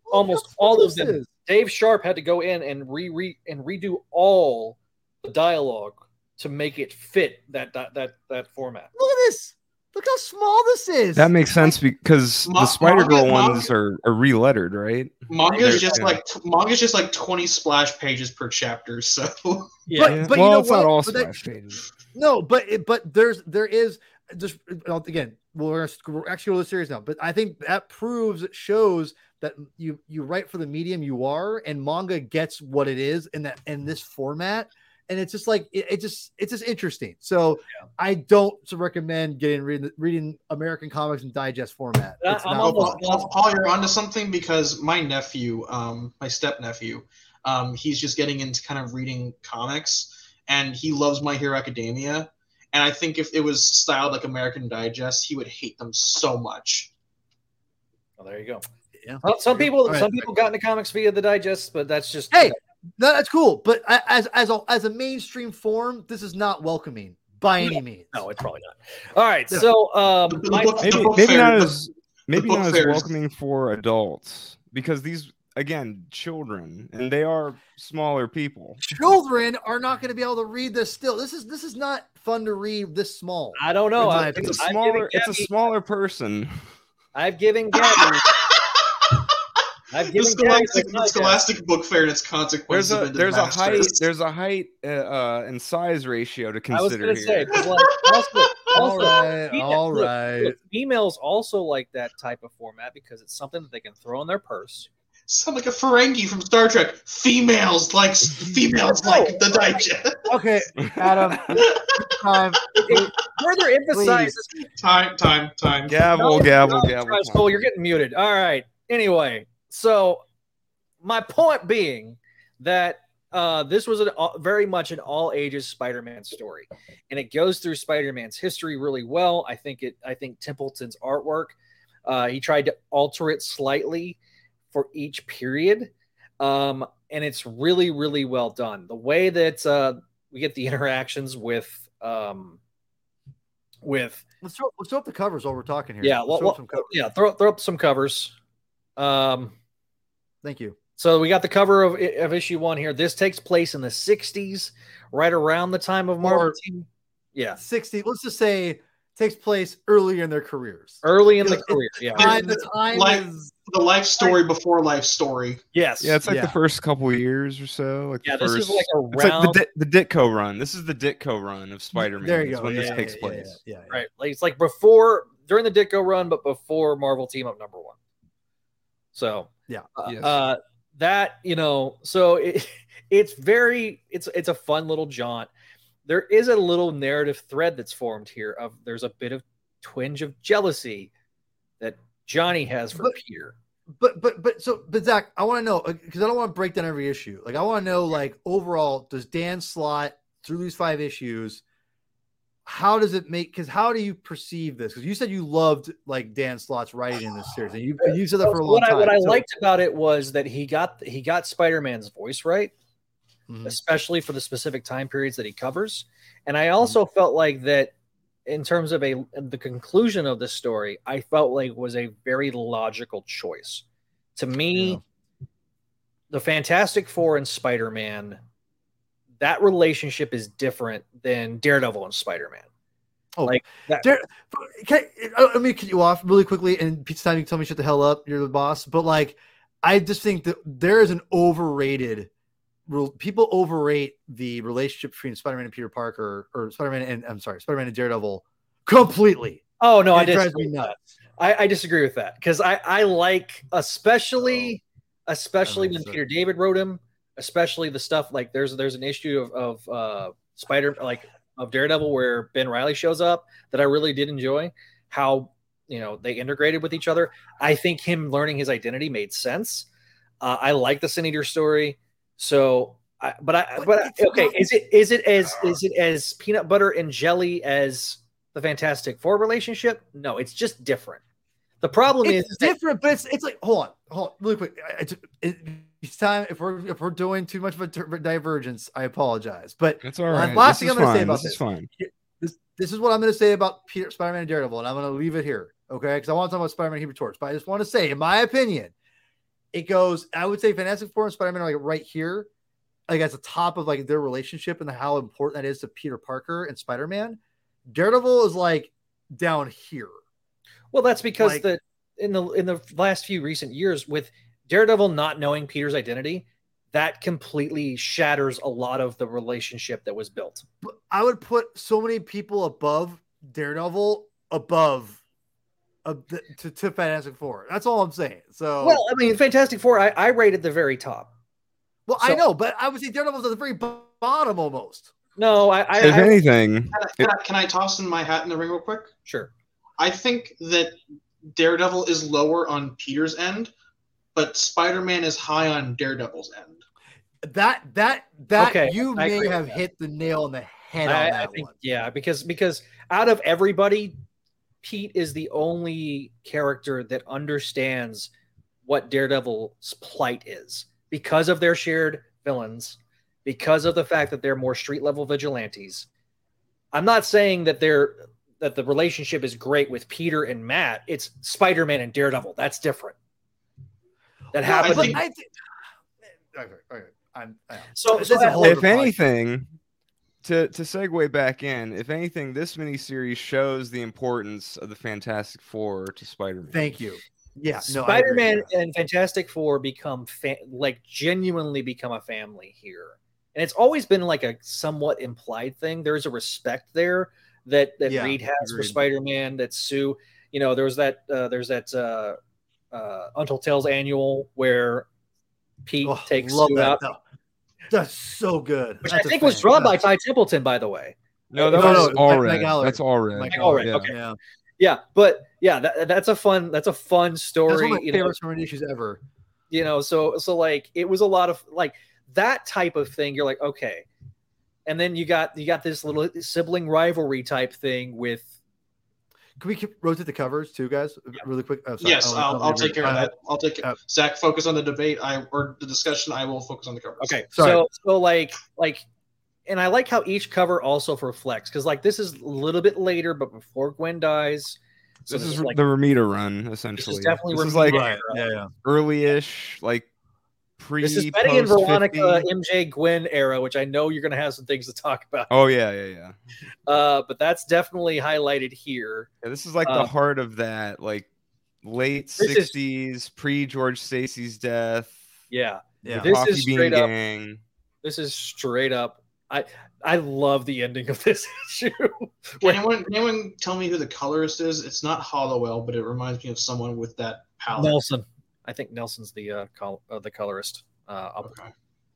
Oh, almost all of them is. Dave Sharpe had to go in and re, re and redo all the dialogue to make it fit that that that, that format Look at this. Look how small this is. That makes sense because Ma- the Spider Girl manga- ones are, are relettered, right? manga's There's- just yeah. like manga's just like twenty splash pages per chapter. So But- Yeah. but you well, know it's not what? all But that- pages. No, but it, but there's there is just again we're, we're actually go to the series now, but I think that proves it shows that you you write for the medium you are, and manga gets what it is in that in this format, and it's just like it, it just it's just interesting. So I don't recommend getting reading reading American comics in digest format. It's I'm not Paul, almost- Paul, Paul, you're onto something because my nephew, um, my step nephew, um, he's just getting into kind of reading comics, and he loves My Hero Academia. And I think if it was styled like American Digest, he would hate them so much. well, there you go Yeah. Well, some There go. people All right. some people got into comics via the digest but that's just Hey, no, that's cool, but as as a as a mainstream form, this is not welcoming by any means. no it's probably not all right Yeah. so um The- the my- book- Maybe, maybe fair- not as maybe book not as welcoming for adults because these again children and they are smaller people. Children are not going to be able to read this. Still, this is this is not fun to read this small. I don't know. In my I- It's a I've smaller given it's a smaller person. I've given Gabby. I've the given Gabby Scholastic, the the. Scholastic Book Fair and its There's consequences. a have been there's a height there's a height uh, uh, and size ratio to I was consider gonna say like, also, also right, female- all look, females also like that type of format because it's something that they can throw in their purse. Sound like a Ferengi from Star Trek. Females like females like the digest. Okay, Adam. Time. It further emphasizes time, time, time. Gavel, No, gavel, no, gavel. Trash Cole, you're getting muted. All right. Anyway, so my point being that uh, this was an, all- very much an all ages Spider-Man story, and it goes through Spider-Man's history really well. I think it. I think Templeton's artwork. Uh, he tried to alter it slightly for each period, um, and it's really, really well done. The way that uh, we get the interactions with um, with Let's throw, let's throw up the covers while we're talking here. yeah, Let's well, throw well, some covers. yeah, throw throw up some covers. Um, Thank you. so we got the cover of, of issue one here. This takes place in the '60s, right around the time of Marvel. Or- Team. Yeah, 60, let's just say takes place early in their careers. early in the career. Yeah. Time, the time Like- is The life story before life story. Yes. Yeah, it's like Yeah. the first couple years or so. Like yeah. the This first, is like it's like around the, the Ditko run. This is the Ditko run of Spider-Man. There you is go. when yeah, this yeah, takes yeah, place. Yeah, yeah, yeah. right. Like it's like before during the Ditko run, but before Marvel Team Up number one. So Yeah. uh, Yes. uh, that you know, so it, it's very it's it's a fun little jaunt. There is a little narrative thread that's formed here. Of there's a bit of twinge of jealousy that Johnny has for But- Peter. But but but so but Zach, I want to know because I don't want to break down every issue. Like I want to know like overall, does Dan Slott through these five issues? How does it make? Because how do you perceive this? Because you said you loved like Dan Slott's writing in this series, and you you said that for a long what I, time. what I So- liked about it was that he got he got Spider-Man's voice right. Mhm. especially for the specific time periods that he covers. And I also felt like that in terms of a the conclusion of the story, I felt like was a very logical choice. To me, Yeah. the Fantastic Four and Spider-Man, that relationship is different than Daredevil and Spider-Man. Oh, like that, Dare, can I, uh, let me cut you off really quickly. And pizza time, you can tell me shut the hell up. You're the boss. But like, I just think that there is an overrated. People overrate the relationship between Spider-Man and Peter Parker, or Spider-Man and I'm sorry, Spider-Man and Daredevil, completely. oh no, I drives disagree me with nuts. that. I, I disagree with that because I, I like especially oh. especially Oh. That when Peter David wrote him, especially the stuff like there's there's an issue of, of uh Spider like of Daredevil where Ben Reilly shows up that I really did enjoy how you know they integrated with each other. I think him learning his identity made sense. Uh, I like the Sin Eater story, so I, but I But I- okay is it is it as is it as peanut butter and jelly as the Fantastic Four relationship? No, it's just different. The problem It's is that- different, but it's it's like hold on, hold on, really quick. It's, it, it's time if we're if we're doing too much of a divergence, I apologize. But That's all right. Last- this thing I'm gonna say about this this. is fine. this this is what I'm going to say about Peter Spider-Man and Daredevil, and I'm going to leave it here, okay? Because I want to talk about Spider-Man and Human Torch, but I just want to say, in my opinion, it goes. I would say Fantastic Four and Spider-Man are like right here, like at the top of like their relationship and how important that is to Peter Parker and Spider-Man. Daredevil is like down here. Well, that's because Like- the in the in the last few recent years with Daredevil not knowing Peter's identity, that completely shatters a lot of the relationship that was built. I would put so many people above Daredevil, above. Of the, to, to Fantastic Four. That's all I'm saying. So, Well, I mean, Fantastic Four, I, I rated the very top. well, I know, but I would say Daredevil's at the very bottom almost. No, I, I, If I anything, Can I, can, I, can I toss in my hat in the ring real quick? sure. I think that Daredevil is lower on Peter's end, but Spider-Man is high on Daredevil's end. That that that Okay, you I may have hit the nail on the head on that I think one. yeah, because because out of everybody, Pete is the only character that understands what Daredevil's plight is because of their shared villains, because of the fact that they're more street level vigilantes. I'm not saying that they're that the relationship is great with Peter and Matt. It's Spider-Man and Daredevil. That's different. That Well, I think- I think. Okay, okay. I'm, I am. so, This so is a that- whole if anything, to to segue back in, if anything, this miniseries shows the importance of the Fantastic Four to Spider-Man. Thank you. Yeah, no, I agree with Spider-Man that. and Fantastic Four become fa- like genuinely become a family here, and it's always been like a somewhat implied thing. There's a respect there that that Yeah, Reed has for. Spider-Man. That Sue, you know, there's that uh, there's that uh, uh, Untold Tales annual where Pete Oh, takes love Sue that. out, No, That's so good. which That's I a think was fan. drawn by Ty Templeton, by the way. No, that No, was no, Mike- all Mike red. Allred. That's Allred. Mike Allred, Yeah. okay. Yeah, Yeah, but yeah, that, that's a fun that's a fun that's story. one of my you know, favorite issues ever. you know so so like it was a lot of like that type of thing you're like okay and then you got you got this little sibling rivalry type thing with Can we rotate the covers too, guys? Really quick. Oh, sorry. Yes, I don't- I I'll, I'll take care of Uh, that. I'll take it. uh, Zach, focus on the debate. I or the discussion. I will focus on the covers. okay Sorry. so so like like and i like how each cover also reflects because like this is a little bit later but before gwen dies so This is like the Romita run, essentially. definitely this is Romita. like Right. Yeah, yeah. early-ish, like pre. this is betty and veronica 50. mj gwen era which i know you're gonna have some things to talk about Oh yeah, yeah, yeah. uh but that's definitely highlighted here Yeah, this is like Uh, the heart of that, like late '60s, pre George Stacy's death. yeah Yeah. This Coffee is Bean straight up- Gang. This is straight up. I I love the ending of this issue. Can anyone, can anyone tell me who the colorist is? It's not Hollowell, but it reminds me of someone with that palette. Nelson, I think Nelson's the uh, col- uh the colorist. Uh, Okay.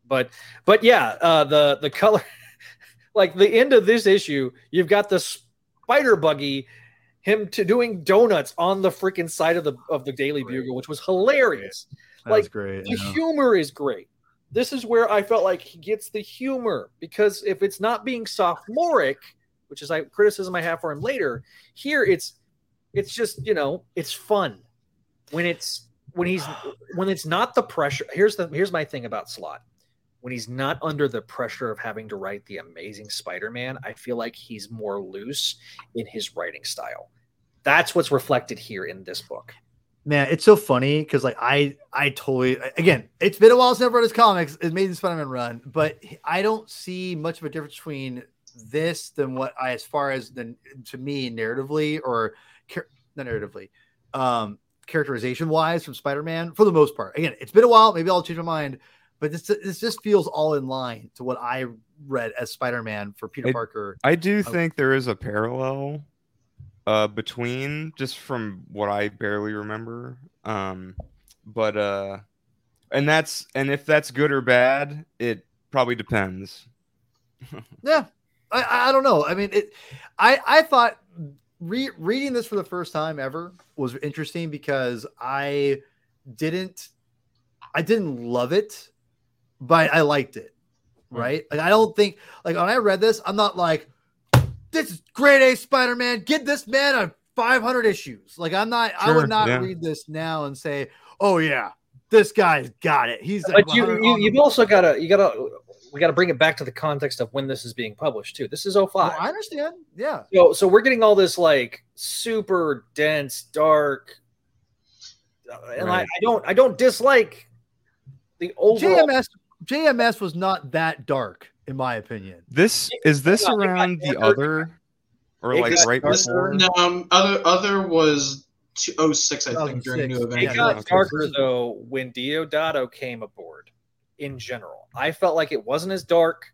but but yeah, uh, the the color, like the end of this issue, you've got the spider buggy, him to doing donuts on the freaking side of the of the Daily Bugle, which was hilarious. That was Like, great. The yeah. humor is great. This is where I felt like he gets the humor because if it's not being sophomoric, which is a criticism I have for him later, here it's it's just you know it's fun when it's when he's when it's not the pressure. Here's the here's my thing about Slott. When he's not under the pressure of having to write the Amazing Spider-Man, I feel like he's more loose in his writing style. That's what's reflected here in this book. Man, it's so funny because like I I totally again, it's been a while since I've read his comics, Amazing Spider-Man run, but I don't see much of a difference between this than what I as far as the to me narratively or not narratively, um, characterization wise from Spider-Man for the most part. Again, it's been a while, maybe I'll change my mind, but this this just feels all in line to what I read as Spider-Man for Peter It- Parker. I do think there is a parallel uh between just from what I barely remember. Um but uh and that's and if that's good or bad, it probably depends. Yeah, I, I I don't know. I mean, it. I I thought re- reading this for the first time ever was interesting because I didn't I didn't love it, but I liked it. Hmm. Right? Like I don't think like when I read this, I'm not like this is great A Spider-Man. Give this man a 500 issues. Like I'm not. I would not yeah. read this now and say, "Oh yeah, this guy's got it." He's but you, you, you've also got to you got to we got to bring it back to the context of when this is being published too. This is 05. Well, I understand. Yeah. So so we're getting all this like super dense, dark, uh, and I, Right. I don't I don't dislike the old JMS JMS was not that dark, in my opinion. This is this Yeah, around the other or It like got right darker. before? No, um, other other was two, 06, I think, during 2006. New It Avengers. Yeah, got darker though when Deodato came aboard. In general, I felt like it wasn't as dark.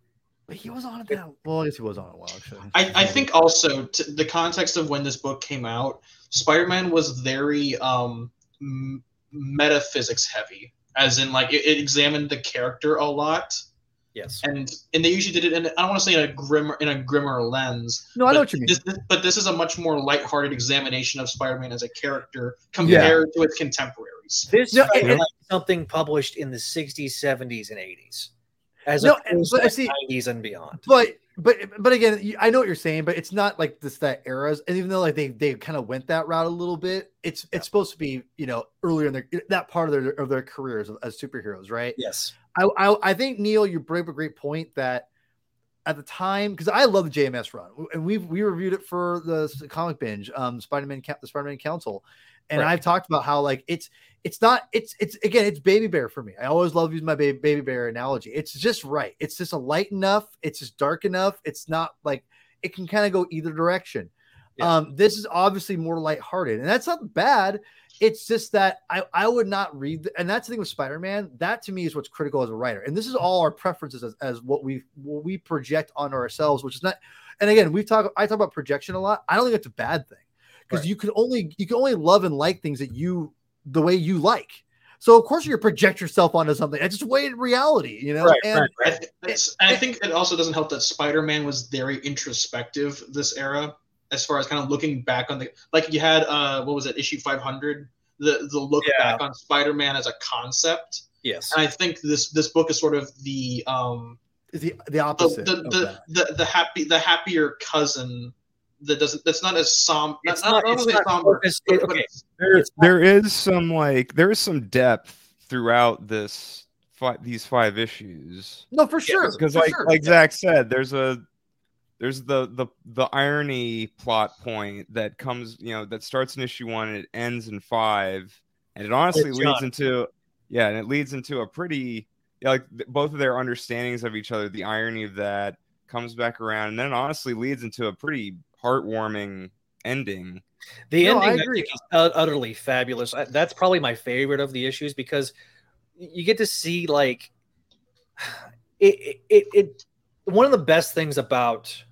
But he was on it that well, I guess he was on it a while actually. I, I think also to the context of when this book came out, Spider-Man was very um, m- metaphysics heavy, as in like it, it examined the character a lot, Yes. and and they usually did it in I don't want to say in a grimmer in a grimmer lens. No, I know but what you mean. This, this- but this is a much more lighthearted examination of Spider-Man as a character compared to its contemporaries. This No, and- like something published in the 60s, 70s, and 80s, as No, opposed but to see- 90s and beyond. But but but again, I know what you're saying, but it's not like this that eras. And even though like they they kind of went that route a little bit, it's it's supposed to be you know earlier in their that part of their of their careers as superheroes, right? Yes. I, I I think Neil, you bring up a great point that at the time because I love the JMS run, and we we reviewed it for the comic binge, um, Spider Man, the Spider Man Council, and right. I've talked about how like it's it's not it's it's again it's baby bear for me. I always love using my baby baby bear analogy. It's just right. It's just a light enough. It's just dark enough. It's not like it can kind of go either direction. Yeah. Um, this is obviously more lighthearted, and that's not bad. It's just that I, I would not read, the, and that's the thing with Spider Man. That to me is what's critical as a writer, and this is all our preferences as, as what we what we project on ourselves, which is not. And again, we talk. I talk about projection a lot. I don't think it's a bad thing because right. you can only you can only love and like things that you the way you like. So of course you project yourself onto something. It's just way in reality, you know. Right, and, right, right. and I think it also doesn't help that Spider-Man was very introspective this era, as far as kind of looking back on the like you had uh what was it issue 500 the the look yeah. back on Spider-Man as a concept. Yes, and I think this this book is sort of the um the the opposite the the, the, the, the happy the happier cousin that doesn't that's not as som it's not, not, it's not somber, but, okay. there, there is some like there is some depth throughout this five, these five issues no for sure because for like sure. like zach said there's a there's the the the irony plot point that comes you know that starts in issue one and it ends in five and it honestly it's leads into yeah and it leads into a pretty yeah, like both of their understandings of each other the irony of that comes back around and then honestly leads into a pretty heartwarming ending. The no, ending I, I think is utterly fabulous. That's probably my favorite of the issues because you get to see like it, it, it one of the best things about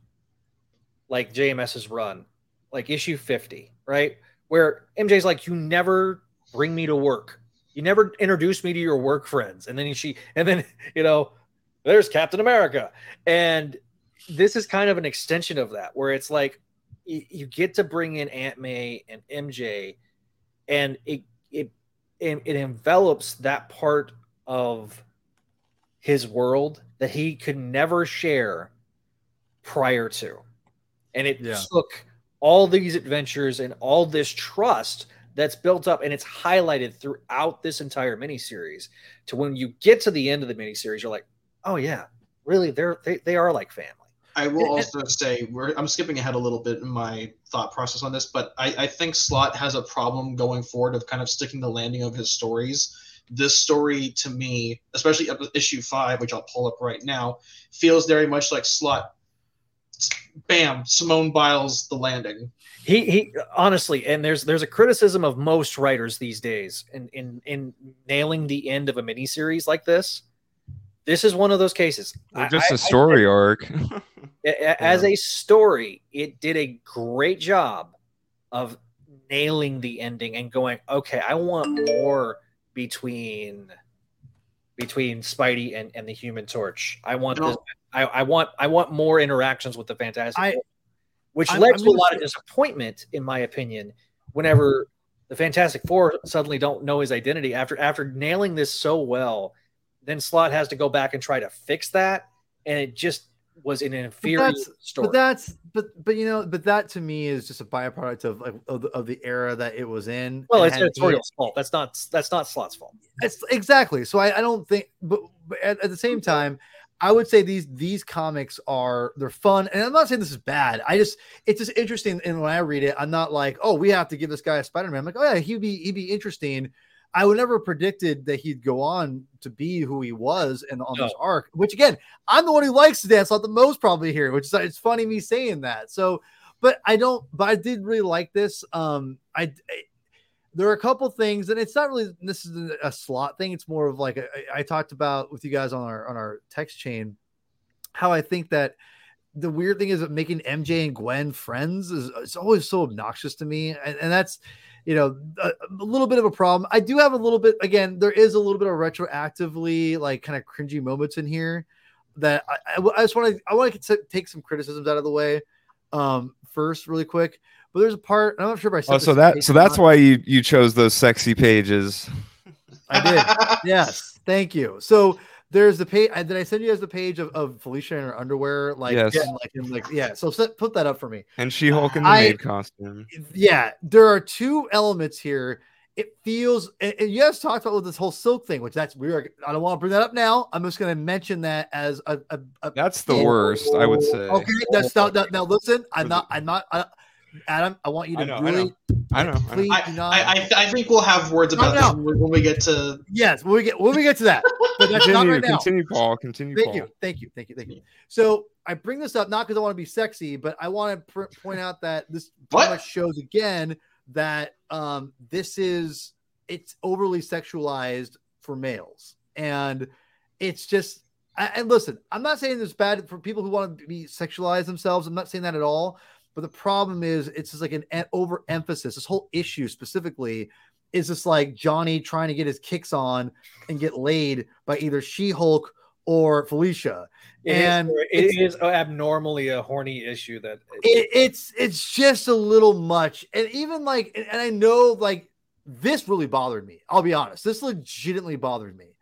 like JMS's run, like issue 50, right? Where MJ's like, you never bring me to work. You never introduce me to your work friends. And then she, and then, you know, there's Captain America. And this is kind of an extension of that, where it's like you, you get to bring in Aunt May and MJ, and it it it, it envelops that part of his world that he could never share prior to, and it yeah. took all these adventures and all this trust that's built up and it's highlighted throughout this entire miniseries to when you get to the end of the miniseries you're like oh yeah really they're they, they are like family I will also say I'm skipping ahead a little bit in my thought process on this, but I, I think Slott has a problem going forward of kind of sticking the landing of his stories. This story to me, especially issue five, which I'll pull up right now, feels very much like Slott. Bam, Simone Biles the landing. He he honestly, and there's there's a criticism of most writers these days in in in nailing the end of a miniseries like this this is one of those cases. just I, a story I, arc. as yeah. a story, it did a great job of nailing the ending and going, okay, I want more between between Spidey and, and the Human Torch. I want this. I, I want I want more interactions with the Fantastic, I, which I'm, led I'm to a lot say- of disappointment, in my opinion. Whenever the Fantastic Four suddenly don't know his identity after after nailing this so well then Slott has to go back and try to fix that, and it just was an inferior but story. But that's but but you know, but that to me is just a byproduct of like of, of the era that it was in. Well, it's editorial's fault. That's not that's not Slott's fault. It's exactly. So I, I don't think, but, but at, at the same time. I would say these these comics are they're fun, and I'm not saying this is bad. I just it's just interesting, and when I read it, I'm not like, oh, we have to give this guy a Spider-Man. I'm like, oh yeah, he'd be he'd be interesting I would never predicted that he'd go on to be who he was and on no. this arc. Which again, I'm the one who likes to Dan Slott the most probably here, which is it's funny me saying that. So, but I don't. But I did really like this. Um, I, I there are a couple things, and it's not really this is a Slott thing. It's more of like a, I talked about with you guys on our on our text chain how I think that the weird thing is that making MJ and Gwen friends is it's always so obnoxious to me, and, and that's you know, a, a, little bit of a problem. I do have a little bit, again, there is a little bit of retroactively like kind of cringy moments in here that I, I, I just want to, I want to take some criticisms out of the way um, first, really quick. But there's a part, I'm not sure if I said. Oh, so that, so that's why you you chose those sexy pages. I did. yes, thank you. So there's the page. Did I send you guys the page of, of Felicia in her underwear? Like, yes. in, like, in, like, yeah. So set, put that up for me. And She Hulk in the I, maid costume. Yeah, there are two elements here it feels and, and you guys talked about this whole silk thing, which that's weird. I don't want to bring that up now. I'm just going to mention that as a, a, a That's the worst, I would say. okay. That's not now, now. Listen, I'm not. I'm not. I, Adam, I want you to I know, I really, I know. I know. please I, do not. I, I, I think we'll have words about No, this when we- when we get to. yes, when we get when we get to that, but that's not Continue, right now. continue, Paul. Continue, Thank Paul. you, thank you, thank you, thank you. So I bring this up not because I want to be sexy, but I want to pr- point out that this much shows again that um, this is it's overly sexualized for males, and it's just. I- And listen, I'm not saying it's bad for people who want to be sexualize themselves. I'm not saying that at all. But the problem is, it's just like an overemphasis. This whole issue specifically is just like Johnny trying to get his kicks on and get laid by either She Hulk or Felicia. It is- And it it's- abnormally a horny issue that It, it's it's just a little much, and even like, and and I know like this really bothered me. I'll be honest, this legitimately bothered me.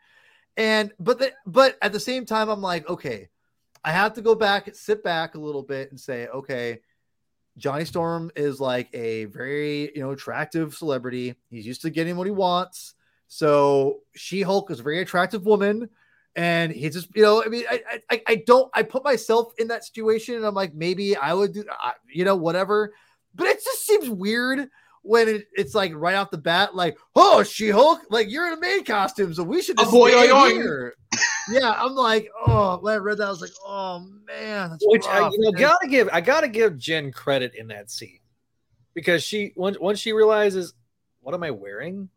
And but the, but at the same time, I'm like, okay, I have to go back, sit back a little bit, and say, okay, Johnny Storm is like a very you know attractive celebrity. He's used to getting what he wants. So She Hulk is a very attractive woman, and he's just you know I mean I I, I don't I put myself in that situation, and I'm like maybe I would do I- you know whatever, but it just seems weird when it, it's like right off the bat like oh She Hulk like you're in a maid costume, so we should Oh, boy, stay oy, oy. here. Yeah, I'm like oh when I read that I was like oh man, which I, rough. you know gotta give I gotta give Jen credit in that scene because she once once she realizes what am I wearing?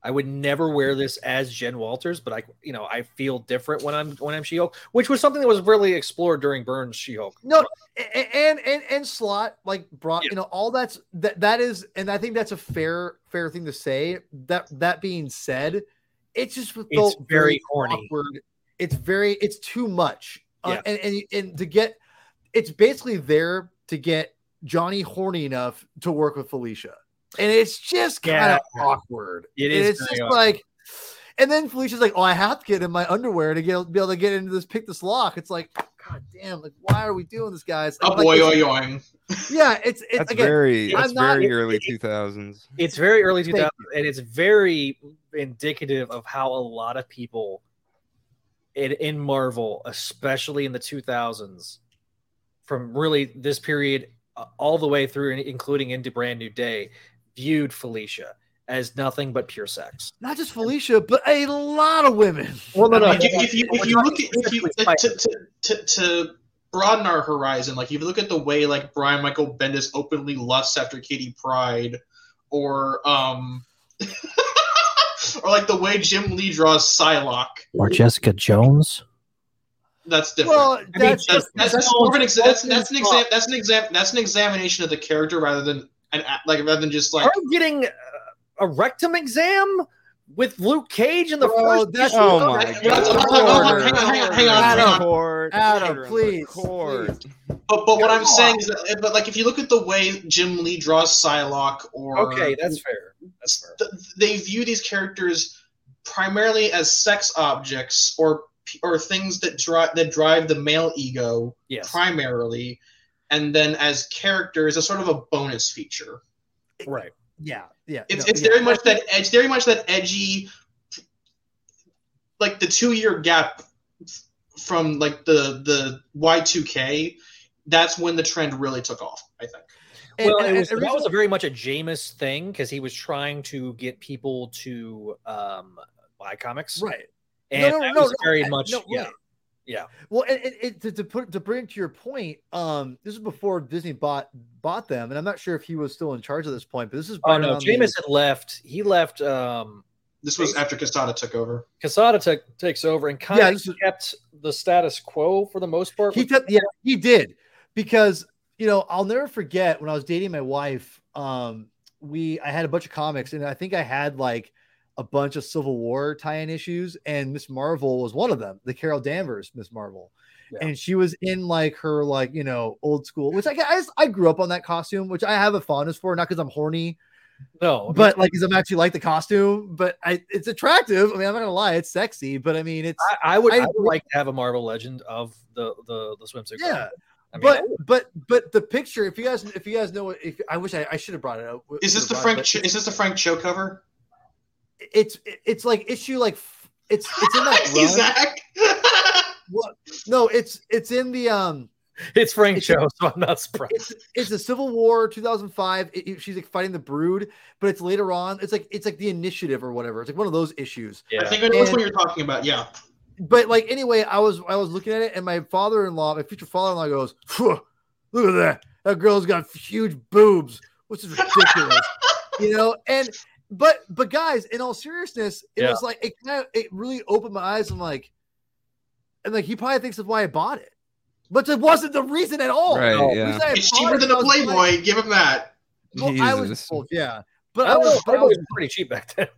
I would never wear this as Jen Walters, but I you know I feel different when I'm when I'm She Hulk, which was something that was really explored during Byrne's She Hulk. No, a- a- and and and Slott like brought Yeah. you know all that's that that is, and I think that's a fair fair thing to say. That that being said, it's just felt It's very horny. awkward. It's very it's too much, uh, Yeah. and and and to get it's basically there to get Johnny horny enough to work with Felicia, and it's just kind Yeah. of awkward. It And is It's just awkward. like. And then Felicia's like, "Oh, I have to get in my underwear to get be able to get into this pick this lock." It's like, God damn! Like, why are we doing this, guys? Oh Like, boy, it's- oy, oy. yeah, it's it's That's again. very I'm that's not- very it- early two thousands. It's very early two thousands, and it's very indicative of how a lot of people in, in Marvel, especially in the 2000s, from really this period uh, all the way through, including into Brand New Day, viewed Felicia as nothing but pure sex. not just Felicia, but a lot of women. Well, no, no, Like, if, if you if you look at if you to, to, to, to broaden our horizon, like if you look at the way like Brian Michael Bendis openly lusts after Katie Pride, or um, or like the way Jim Lee draws Psylocke, or Jessica Jones. that's different. Well, that's that's, that's, that's more of an exa- that's, that's an exam that's an exam that's an examination of the character rather than an like rather than just like Are you getting uh, a rectum exam with Luke Cage in the Bro, first that's- issue? Oh my that's- god! that's- hang on, hang on, hang on, hang on, hang on. Court, Adam, order in please, court. But but what Come I'm saying is that but like if you look at the way Jim Lee draws Psylocke or Okay, that's fair. That's fair. th- they view these characters primarily as sex objects or or things that drive that drive the male ego Yes. primarily, and then as characters as sort of a bonus feature. Right. Yeah, yeah. It's no, it's yeah. very much that it's very much that edgy, like the two year gap from like the the Y two K. That's when the trend really took off. I think. And- well, and- it was, and that was a very much a Jemas thing because he was trying to get people to um, buy comics, right. and No, no, that no, was no, very I- much no, yeah. Right. Yeah. Well, and, and, and to, to put to bring it to your point, um, this is before Disney bought bought them, and I'm not sure if he was still in charge at this point, but this is Oh right no, around the- had left. He left. Um, This was after Quesada took over. Quesada took takes over and kind Yeah, of this is- kept the status quo for the most part. He took, yeah, he did because you know I'll never forget when I was dating my wife. Um, we I had a bunch of comics, and I think I had like a bunch of Civil War tie-in issues, and Ms. Marvel was one of them. The Carol Danvers Ms. Marvel, Yeah. and she was in like her like you know old school, which I guess I grew up on that costume, which I have a fondness for, not because I'm horny, no, but like because I'm actually like the costume. But I, it's attractive. I mean, I'm not gonna lie, it's sexy, but I mean, it's I, I would. I, I- would like to have a Marvel Legend of the the the swimsuit. yeah. girl. I mean, but but but the picture, if you guys if you guys know what, if I wish I, I should have brought it up. Is this the Brought it, Frank? Cho, is this the Frank Cho cover? It's it's like issue like it's it's in I that run. Zach. What? No, it's it's in the um It's Frank It's- show, so I'm not surprised. it's it's a Civil War 2005. It- it- she's like fighting the Brood, but it's later on. It's like it's like the Initiative or whatever. It's like one of those issues. Yeah. I Yeah. think I know which And- one you're talking about. Yeah. But like anyway, I was I was looking at it, and my father-in-law, my future father-in-law, goes, "Look at that! That girl's got huge boobs, which is ridiculous." you know, and but but guys, in all seriousness, it Yeah. was like it kind of it really opened my eyes. I'm like, and like he probably thinks of why I bought it, but it wasn't the reason at all. Right, The yeah. reason It's cheaper it than a was like- Playboy. Give him that. Well, I was Jesus. yeah, but I I was, was, but I was, pretty cheap back then.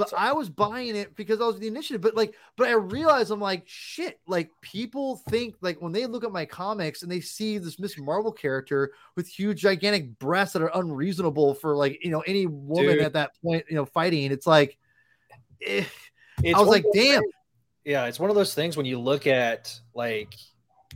But I was buying it because I was the initiative. But like, but I realized I'm like, shit. Like people think like when they look at my comics and they see this Ms. Marvel character with huge, gigantic breasts that are unreasonable for like you know any woman Dude. at that point, you know, fighting. It's like, eh. It's I was like, damn. things- yeah, it's one of those things when you look at like,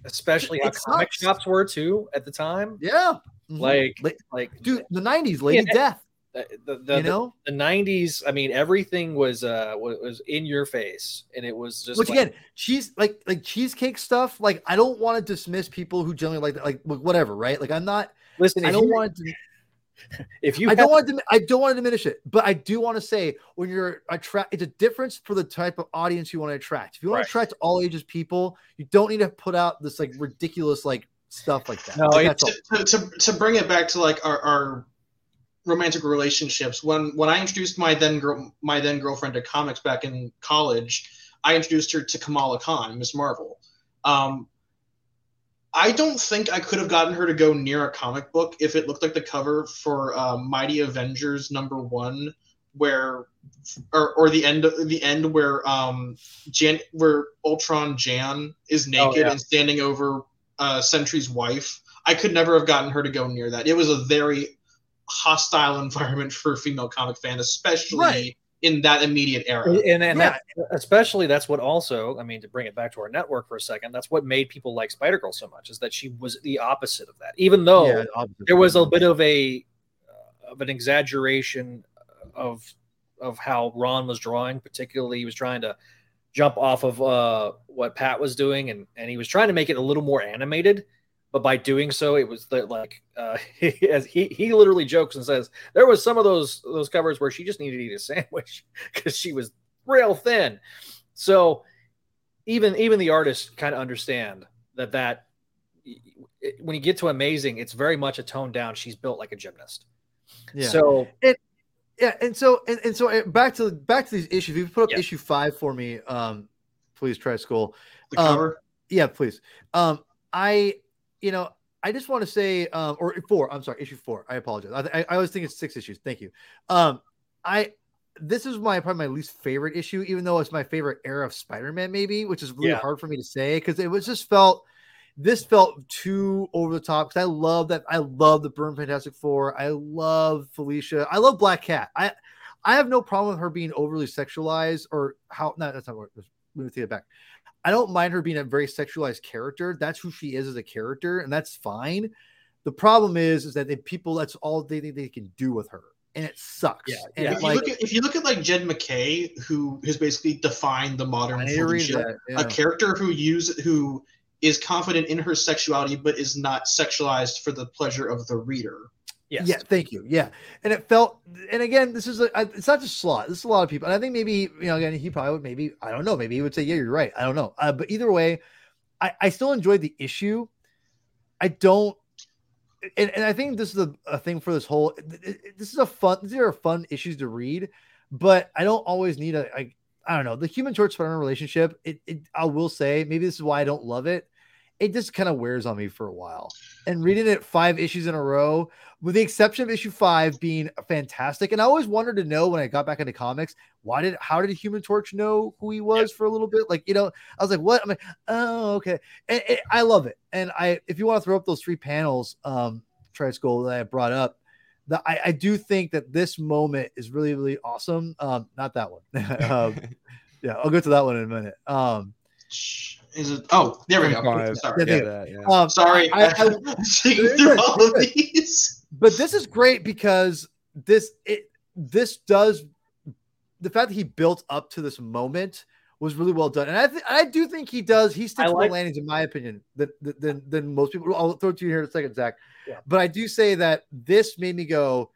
especially how comic shops were too at the time. yeah, Mhm. Like, like dude, the '90s, Lady Yeah. Death. The, the, the, you know, the 90s i mean everything was uh was, was in your face and it was just which like- again, cheese like like cheesecake stuff. Like I don't want to dismiss people who generally like that, like whatever, right? Like I'm not. listen I don't you, want to. if you I don't want to. I don't want to diminish it, but I do want to say when you're attract, it's a difference for the type of audience you want to attract. If you want Right. to attract all ages people, you don't need to put out this like ridiculous like stuff like that. No, Like, it's- that's all. to, to, to bring it back to like our, our romantic relationships when when i introduced my then girl my then girlfriend to comics back in college i introduced her to kamala khan miss marvel um, i don't think i could have gotten her to go near a comic book if it looked like the cover for uh, mighty avengers number one where or, or the end the end where um Jan where Ultron Jan is naked yeah. and standing over uh Sentry's wife. I could never have gotten her to go near that. It was a very hostile environment for a female comic fan, especially Right. in that immediate era. and, and Yeah. that, especially that's what also i mean to bring it back to our network for a second that's what made people like spider girl so much is that she was the opposite of that even though Yeah, there was a bit of a uh, of an exaggeration of of how Ron was drawing. Particularly, he was trying to jump off of uh, what Pat was doing, and and he was trying to make it a little more animated. But by doing so, it was the, like uh, he, as he he literally jokes and says there was some of those those covers where she just needed to eat a sandwich because she was real thin. So even even the artists kind of understand that that it- when you get to amazing, it's very much a toned down. She's built like a gymnast. Yeah. So it. yeah, and so and, and so back to back to these issues. If you put up Yeah. issue five for me, um, please Triskull. The Um, cover. Yeah, please. Um, I, you know, I just want to say, um, or four. I'm sorry, issue four. I apologize. I, I, I always think it's six issues. Thank you. Um, I. This is my probably my least favorite issue, even though it's my favorite era of Spider-Man, maybe, which is really Yeah. hard for me to say because it was just felt. This felt too over the top because I love that. I love the Byrne Fantastic Four. I love Felicia. I love Black Cat. I I have no problem with her being overly sexualized or how. No, that's not what. Let me take it back. I don't mind her being a very sexualized character. That's who she is as a character, and that's fine. The problem is, is that the people that's all they think they can do with her, and it sucks. Yeah, and yeah. If you, like at, if you look at like Jed MacKay, who has basically defined the modern I need to read Felicia, that. a character who use who is confident in her sexuality but is not sexualized for the pleasure of the reader. Yes, Yeah, thank you. Yeah, and it felt, and again, this is a, it's not just Slott. This is a lot of people, and I think maybe you know, again, he probably would maybe I don't know, maybe he would say, yeah, you're right. I don't know, uh, but either way, I I still enjoyed the issue. I don't, and, and I think this is a, a thing for this whole. This is a fun. These are fun issues to read, but I don't always need a. I, I don't know the human torch spider relationship. It, it I will say maybe this is why I don't love it. It just kind of wears on me for a while. And reading it five issues in a row, with the exception of issue five being fantastic. And I always wanted to know when I got back into comics, why did how did Human Torch know who he was for a little bit? Like, you know, I was like, what? I'm like, oh, okay. And, and I love it. And I if you want to throw up those three panels, um, Triskull that I brought up. The, I, I do think that this moment is really, really awesome. Um, not that one. um, yeah, I'll go to that one in a minute. Um, Is it? Oh, there we go. Five. Sorry. Yeah, Yeah, that, yeah. um, Sorry, I- I- I'm seeing through all of these. but this is great because this it this does the fact that he built up to this moment was really well done, and I th- I do think he does. He sticks like- more landings, in my opinion, than than than most people. I'll throw it to you here in a second, Zach. Yeah. But I do say that this made me go.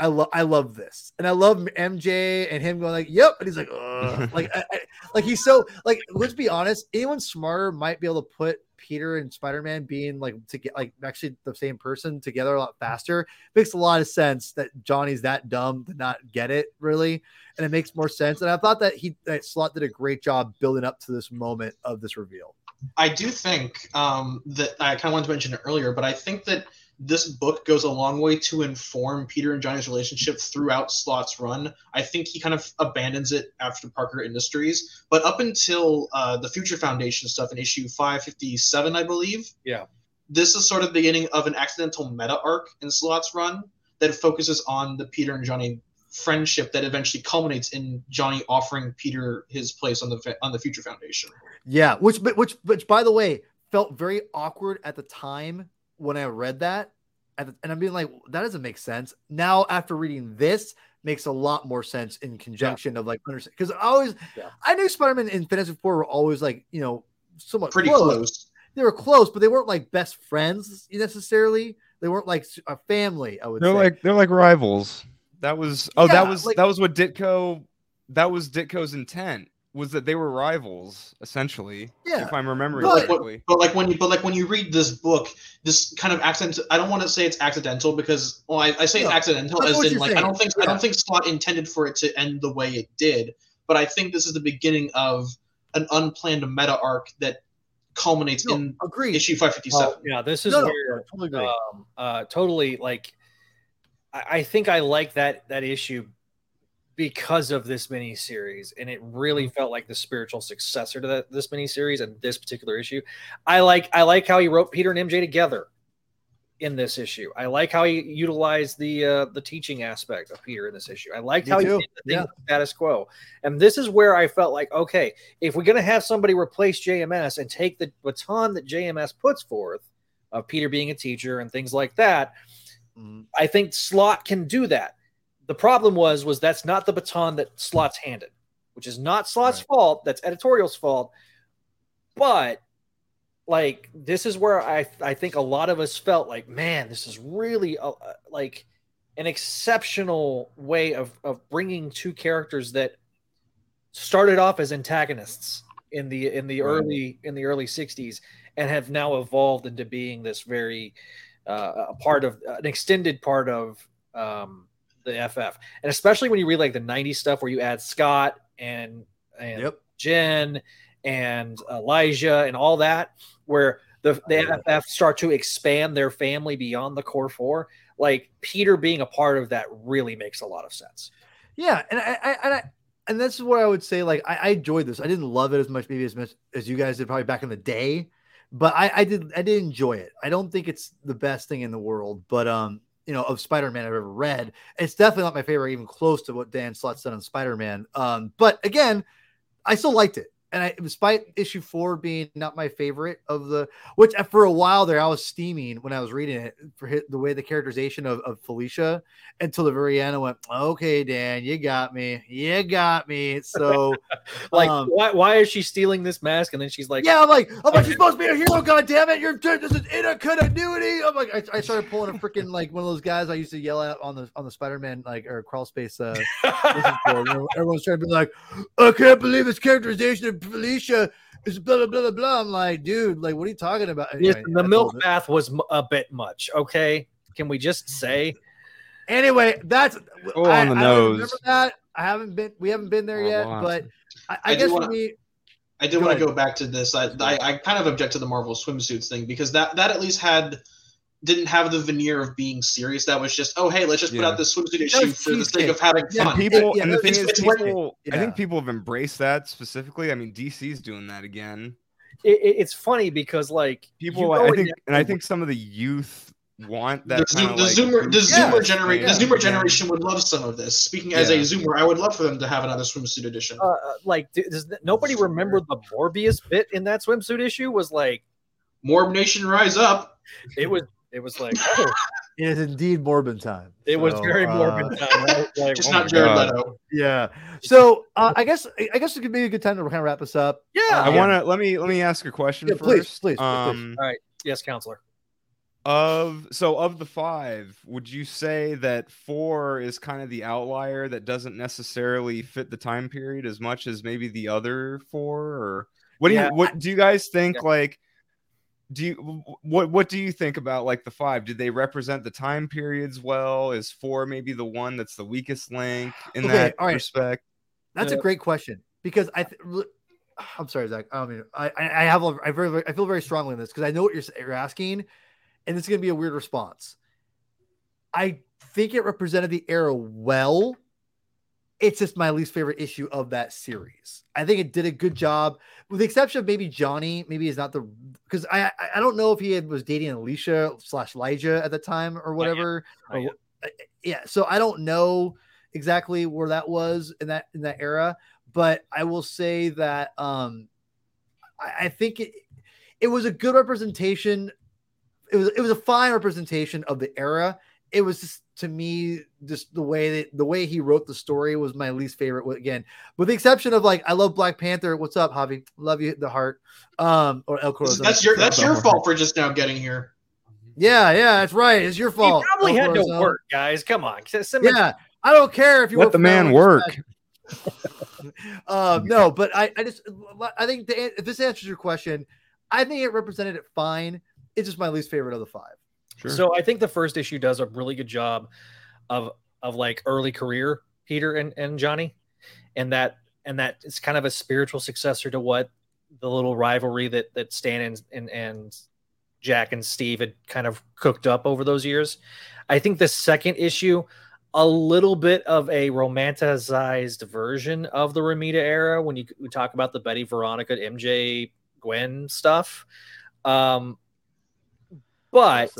I love I love this, and I love MJ and him going like, "Yep," and he's like, Ugh. like, I, I, like he's so like. Let's be honest. Anyone smarter might be able to put Peter and Spider Man being like to get like actually the same person together a lot faster. Makes a lot of sense that Johnny's that dumb to not get it really, and it makes more sense. And I thought that he that Slott did a great job building up to this moment of this reveal. I do think um, that I kind of wanted to mention it earlier, but I think that this book goes a long way to inform Peter and Johnny's relationship throughout Slott's run. I think he kind of abandons it after Parker Industries, but up until uh, the Future Foundation stuff in issue 557, I believe. Yeah. This is sort of the beginning of an accidental meta arc in Slott's run that focuses on the Peter and Johnny friendship that eventually culminates in Johnny offering Peter his place on the on the Future Foundation. Yeah, which but which which by the way felt very awkward at the time when I read that, and I'm being like, that doesn't make sense. Now after reading this, makes a lot more sense in conjunction of like understand because I always Yeah. I knew Spider-Man and Fantastic Four were always like you know somewhat Pretty close. close. They were close, but they weren't like best friends necessarily. They weren't like a family. I would They're say. like they're like rivals. That was oh Yeah, that was like- that was what Ditko that was Ditko's intent was that they were rivals essentially. Yeah, if I'm remembering but- correctly. But like when you but like when you read this book, this kind of accident I don't want to say it's accidental because well I, I say it's accidental I as in you're like I don't think I don't think Slott intended for it to end the way it did, but I think this is the beginning of an unplanned meta arc that culminates No, in agreed. issue 557. Well, yeah, this is No, no, where totally um, uh, totally like I, I think I like that that issue because of this mini series, and it really Mm-hmm. felt like the spiritual successor to that this mini series and this particular issue. I like I like how he wrote Peter and MJ together in this issue. I like how he utilized the uh, the teaching aspect of Peter in this issue. I liked Me how too. he did the Yeah. status quo, and this is where I felt like okay, if we're gonna have somebody replace JMS and take the baton that JMS puts forth of Peter being a teacher and things like that, Mhm. I think Slott can do that. The problem was was that's not the baton that Slott's handed, which is not Slott's Right. fault. That's editorial's fault. But like this is where I I think a lot of us felt like, man, this is really uh, like an exceptional way of of bringing two characters that started off as antagonists in the in the Right. early in the early 60s and have now evolved into being this very uh, a part of an extended part of um, the FF, and especially when you read like the '90s stuff where you add Scott and and Yep. Jen and Elijah and all that, where the the FF start to expand their family beyond the core four. Like Peter being a part of that really makes a lot of sense. Yeah, and I, I and I and this is what I would say. Like I, I enjoyed this. I didn't love it as much, maybe as much as you guys did, probably back in the day. But I, I did, I did enjoy it. I don't think it's the best thing in the world, but um, you know, of Spider-Man I've ever read. It's definitely not my favorite, even close to what Dan Slott's done on Spider-Man. Um, but again, I still liked it. And I, despite issue four being not my favorite of the, which uh, for a while there I was steaming when I was reading it for the way the characterization of, of Felicia until the very end. I went, okay, Dan, you got me, you got me. So Like, Um, why, why is she stealing this mask? And then she's like, yeah, I'm like, I'm like, she's supposed to be a hero. God damn it, you're this is inner continuity. I'm like, I, I started pulling a freaking like one of those guys I used to yell at on the on the Spider-Man like or crawl space. Uh, message board. You know, everyone's trying to be like, I can't believe this characterization of Felicia is blah blah blah blah blah. I'm like, dude, like, what are you talking about? Anyway, Listen, the I milk told it. bath was a bit much. Okay, can we just say? Anyway, that's Oh, I, on the I nose. remember that. I haven't been. We haven't been there Oh, yet, wow. but I, I, I guess for wanna- me, I did want to go back to this. I, I I kind of object to the Marvel swimsuits thing because that that at least had didn't have the veneer of being serious. That was just oh hey let's just put out this swimsuit issue was for the sake cheesecake. of having Yeah, fun. people yeah, and the thing is it's working. people I think people have embraced that specifically. I mean DC's doing that again. It, it- it's funny because like People you I think in and I think some of the youth want that Zoom, kind the like Zoomer the Yeah. Zoomer generation Yeah. the Zoomer generation would love some of this. Speaking as a Zoomer, I would love for them to have another swimsuit edition. uh, uh, like d- does nobody remember the Morbius bit in that swimsuit issue? Was like Morb Nation rise up. it was it was like oh, It is indeed Morbin time. It was very uh, morbid time. Like, Just oh not Jared God. Leto. Yeah. So uh, I guess I guess it could be a good time to kind of wrap this up. Yeah. I Uh, want to let me let me ask a question Yeah, first. please, please, please, please. Um, yes, counselor. Of so of the five, would you say that four is kind of the outlier that doesn't necessarily fit the time period as much as maybe the other four? Or what do Yeah, you what do you guys think? Yeah. Like, do you what what do you think about like the five? Did they represent the time periods well? Is four maybe the one that's the weakest link in Okay, that right. respect? That's Yeah. a great question because I. Th- I'm sorry, Zach. I mean, I I I have a, I very I feel very strongly in this because I know what you're you're asking, and it's going to be a weird response. I think it represented the era well. It's just my least favorite issue of that series. I think it did a good job, with the exception of maybe Johnny. Maybe he's not the because I I- don't know if he had, was dating Alicia slash Elijah at the time or whatever. Or yet. wh- uh, yeah, so I don't know exactly where that was in that in that era, but I will say that um I, I think it it was a good representation. It was it was a fine representation of the era. It was just to me just the way that the way he wrote the story was my least favorite. Again, with the exception of like I love Black Panther. What's up, Javi? Love you, the heart. Um, or El Corazon. That's your that's your fault heart. for just now getting here. Yeah, yeah, that's right. It's your He fault. probably El had to Corazon. work, guys. Come on. Send me- Yeah, I don't care if you Let the man work. um, no, but I, I just, I think the, if this answers your question, I think it represented it fine. It's just my least favorite of the five. Sure. So I think the first issue does a really good job of of like early career Peter and, and Johnny, and that and that it's kind of a spiritual successor to what the little rivalry that that Stan and and, and Jack and Steve had kind of cooked up over those years. I think the second issue, a little bit of a romanticized version of the Romita era when you we talk about the Betty Veronica, MJ, Gwen stuff. Um, but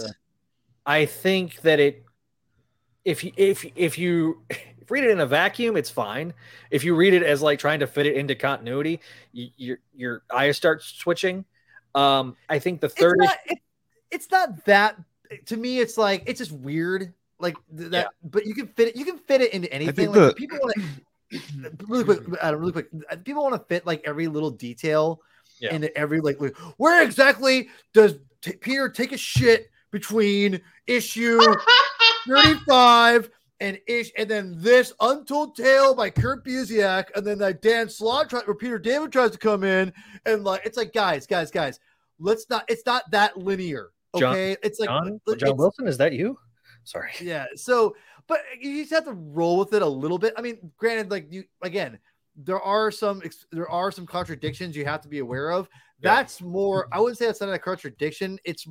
I think that it if you if if you if read it in a vacuum, it's fine. If you read it as like trying to fit it into continuity, you, your your eyes start switching. Um, I think the It's third not, it, it's not that to me. It's like it's just weird, like th- that. But you can fit it. You can fit it into anything. Like, the- people want to really quick, Adam, really quick. uh, People want to fit like every little detail Yeah. into every like, like, where exactly does t- Peter take a shit between issue 35 and ish, and then this untold tale by Kurt Busiek, and then that Dan Slott try, or Peter David tries to come in, and like it's like guys, guys, guys, let's not. It's not that linear. John- Okay, it's like John, it's- John Wilson, is that you? Sorry. yeah. So, but you just have to roll with it a little bit. I mean, granted, like you again, there are some there are some contradictions you have to be aware of. Yeah. That's more. I wouldn't say it's not a contradiction. It's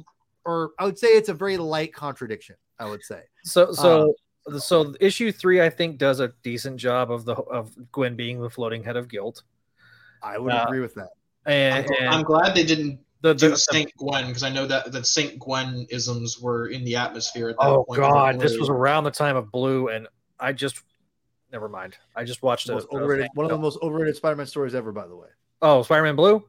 or I would say it's a very light contradiction. I would say. So so so issue three, I think, does a decent job of the of Gwen being the floating head of guilt. I would Uh, agree with that. And, I'm, and I'm glad they didn't the, do Saint Gwen because I know that the Saint Gwen isms were in the atmosphere at that oh point. god, this was around the time of Blue, and I just never mind. I just watched a, Most a overrated, thing. one of the most overrated Spider-Man stories ever, by the way. Oh, Spider-Man Blue,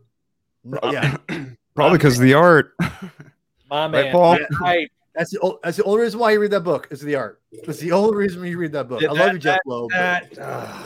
No, yeah, Probably because of the art. my Right, man. Paul? I, that's the o- that's the only reason why you read that book is the art. That's the only reason you read that book. Yeah, I love you, Jeph Loeb. but- uh,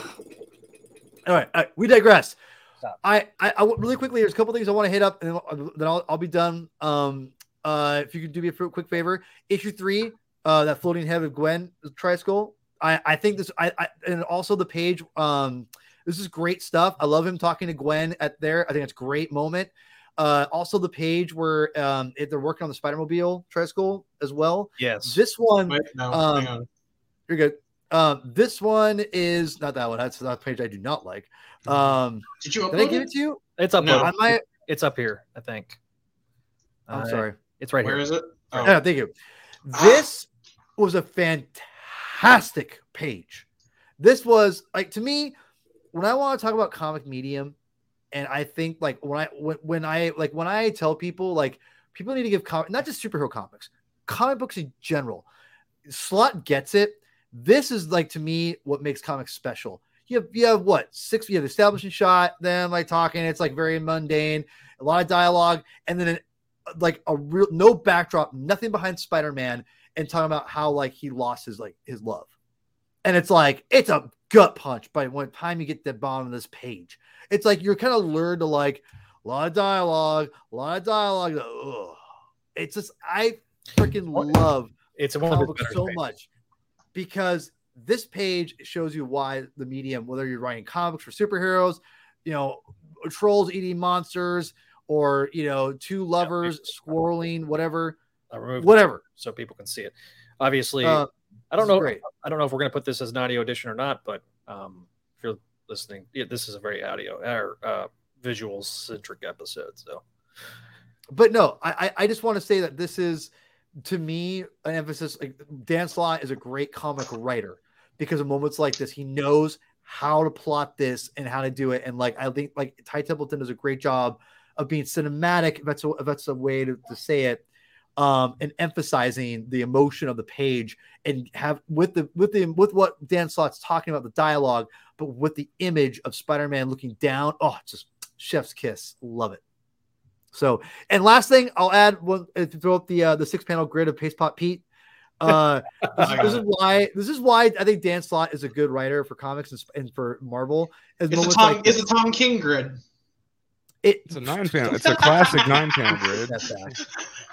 All right, all right, we digress. I, I, I, I w- really quickly. There's a couple things I want to hit up, and then I'll, I'll, I'll be done. Um, uh, if you could do me a f- quick favor, issue three, uh, that floating head of Gwen Triskull. I, I think this, I, I, and also the page. Um, this is great stuff. I love him talking to Gwen at there. I think it's a great moment. Uh, also the page where um, if they're working on the Spider Mobile Triskull as well. yes. This one, Wait, no, um, hang on. you're good. Um, this one is not that one. That's not the page I do not like. Um, Did you did I give it? it to you? It's up. No. I might. It's up here. I think. I'm Uh, sorry. It's right Where here. is it? Oh. Yeah, thank you. This was a fantastic page. This was like to me when I want to talk about comic medium, and I think like when I when, I like when I tell people like people need to give comic not just superhero comics, comic books in general. Slott gets it. This is like to me what makes comics special. You have you have what six? You have the establishing shot, them like talking. It's like very mundane, a lot of dialogue, and then an, like a real no backdrop, nothing behind Spider Man, and talking about how like he lost his like his love. And it's like it's a gut punch by one time you get to the bottom of this page. It's like you're kind of learned to like a lot of dialogue, a lot of dialogue. Ugh. It's just I freaking love It's one comic so pages. much because this page shows you why the medium, whether you're writing comics for superheroes, you know, trolls eating monsters, or you know, two lovers swirling, whatever, whatever. so people can see it. Obviously, Uh, I don't know. great. I don't know if we're going to put this as an audio edition or not, but um, if you're listening, yeah, this is a very audio or uh, visual centric episode. So but no, I I just want to say that this is to me an emphasis. Like Dan Slott is a great comic writer because of moments like this, he knows how to plot this and how to do it. And like I think like Ty Templeton does a great job of being cinematic. If that's a, if that's a way to, to say it. Um, and emphasizing the emotion of the page and have with the with the with what Dan Slott's talking about the dialogue, but with the image of Spider-Man looking down. Oh, just chef's kiss. Love it. So, and last thing I'll add one uh, to throw up the uh, the six panel grid of Paste Pot Pete. Uh, this, is, this is why this is why I think Dan Slott is a good writer for comics and, and for Marvel. Is It's a Tom. like it's a Tom King grid. It, It's a nine panel. It's a classic nine panel grid. That's bad.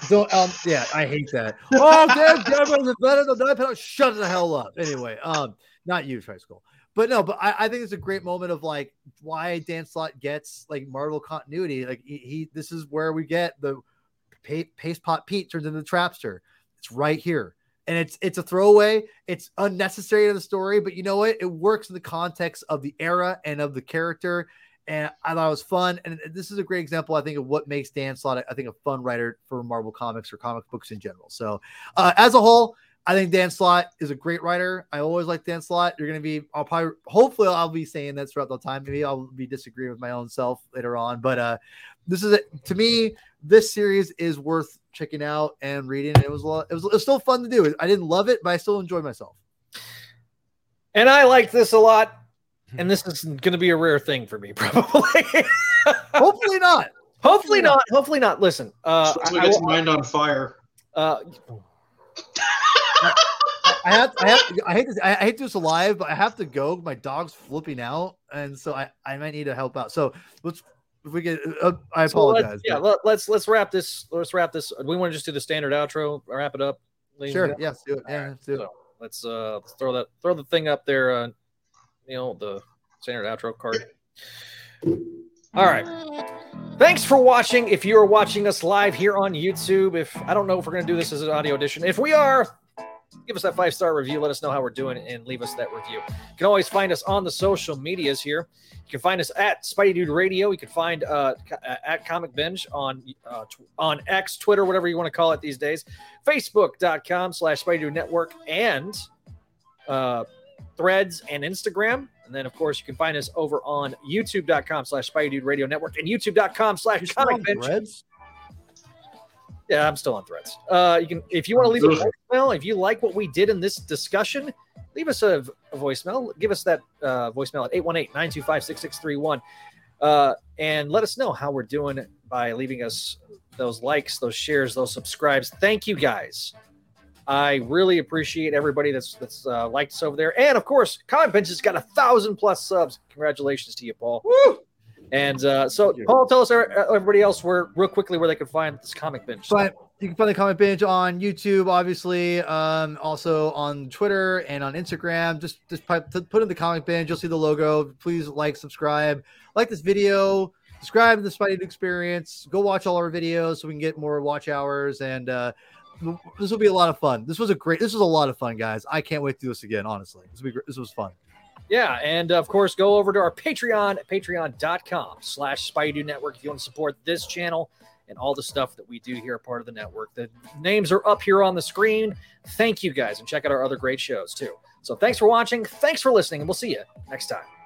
Don't um yeah, I hate that. Oh damn, damn the better than nine panel. Shut the hell up. Anyway, um, not you, Triskull. But no, but I, I think it's a great moment of like why Dan Slott gets like Marvel continuity. Like he, he this is where we get the paste pot Pete turns into the trapster. It's right here. And it's it's a throwaway. It's unnecessary to the story, but you know what? It works in the context of the era and of the character and I thought it was fun. And this is a great example, I think, of what makes Dan Slott, I think, a fun writer for Marvel Comics or comic books in general. So, uh, as a whole, I think Dan Slott is a great writer. I always like Dan Slott. You're going to be, I'll probably, hopefully, I'll be saying that throughout the time. Maybe I'll be disagreeing with my own self later on. But uh, this is, it. to me, this series is worth checking out and reading. It was, a lot, it was, it was still fun to do. I didn't love it, but I still enjoyed myself. and I like this a lot. And this is going to be a rare thing for me, probably. Hopefully not. hopefully not. Hopefully not. Listen, uh, So I, it gets I- mind on fire. uh, I have, I have, I hate this. I, I hate this live, but I have to go. My dog's flipping out, and so I, I might need to help out. So let's, if we get, uh, I so let's- apologize. yeah, let, let's let's wrap this. Let's wrap this. We want to just do the standard outro. Wrap it up. sure, yes, do it. Yeah, let's do it. So let's uh let's throw that throw the thing up there. Uh, you know the standard outro card. All right. Thanks for watching. If you are watching us live here on YouTube, if I don't know if we're going to do this as an audio edition, if we are, give us that five star review. Let us know how we're doing and leave us that review. You can always find us on the social medias here. You can find us at Spidey Dude Radio. You can find uh, uh, at Comic Binge on uh, tw- on X, Twitter, whatever you want to call it these days. Facebook.com slash Spidey Dude Network and uh, Threads and Instagram. And then, of course, you can find us over on youtube.com slash Spidey Dude Radio Network and youtube.com slash Comic. Threads? Yeah, I'm still on threads. Uh, you can if you want to leave a voicemail, if you like what we did in this discussion, leave us a, a voicemail. Give us that uh, voicemail at 818-925-6631. Uh, and let us know how we're doing by leaving us those likes, those shares, those subscribes. Thank you guys. I really appreciate everybody that's that's uh, liked us over there. And of course, Comic Binge has got a thousand plus subs. Congratulations to you, Paul. Woo! And uh, so, Paul, tell us uh, everybody else where real quickly where they can find this Comic Binge. But you can find the Comic binge on YouTube, obviously, um, also on Twitter and on Instagram. Just just put in the comic binge. You'll see the logo. Please like, subscribe, like this video, subscribe to the Spidey Experience. Go watch all our videos so we can get more watch hours. And uh, this will be a lot of fun. This was a great. This was a lot of fun, guys. I can't wait to do this again. Honestly, this will be. This was fun. Yeah, and of course, go over to our Patreon at patreon.com slash Spidey Network if you want to support this channel and all the stuff that we do here, part of the network. The names are up here on the screen. Thank you guys, and check out our other great shows too. So thanks for watching, thanks for listening, and we'll see you next time.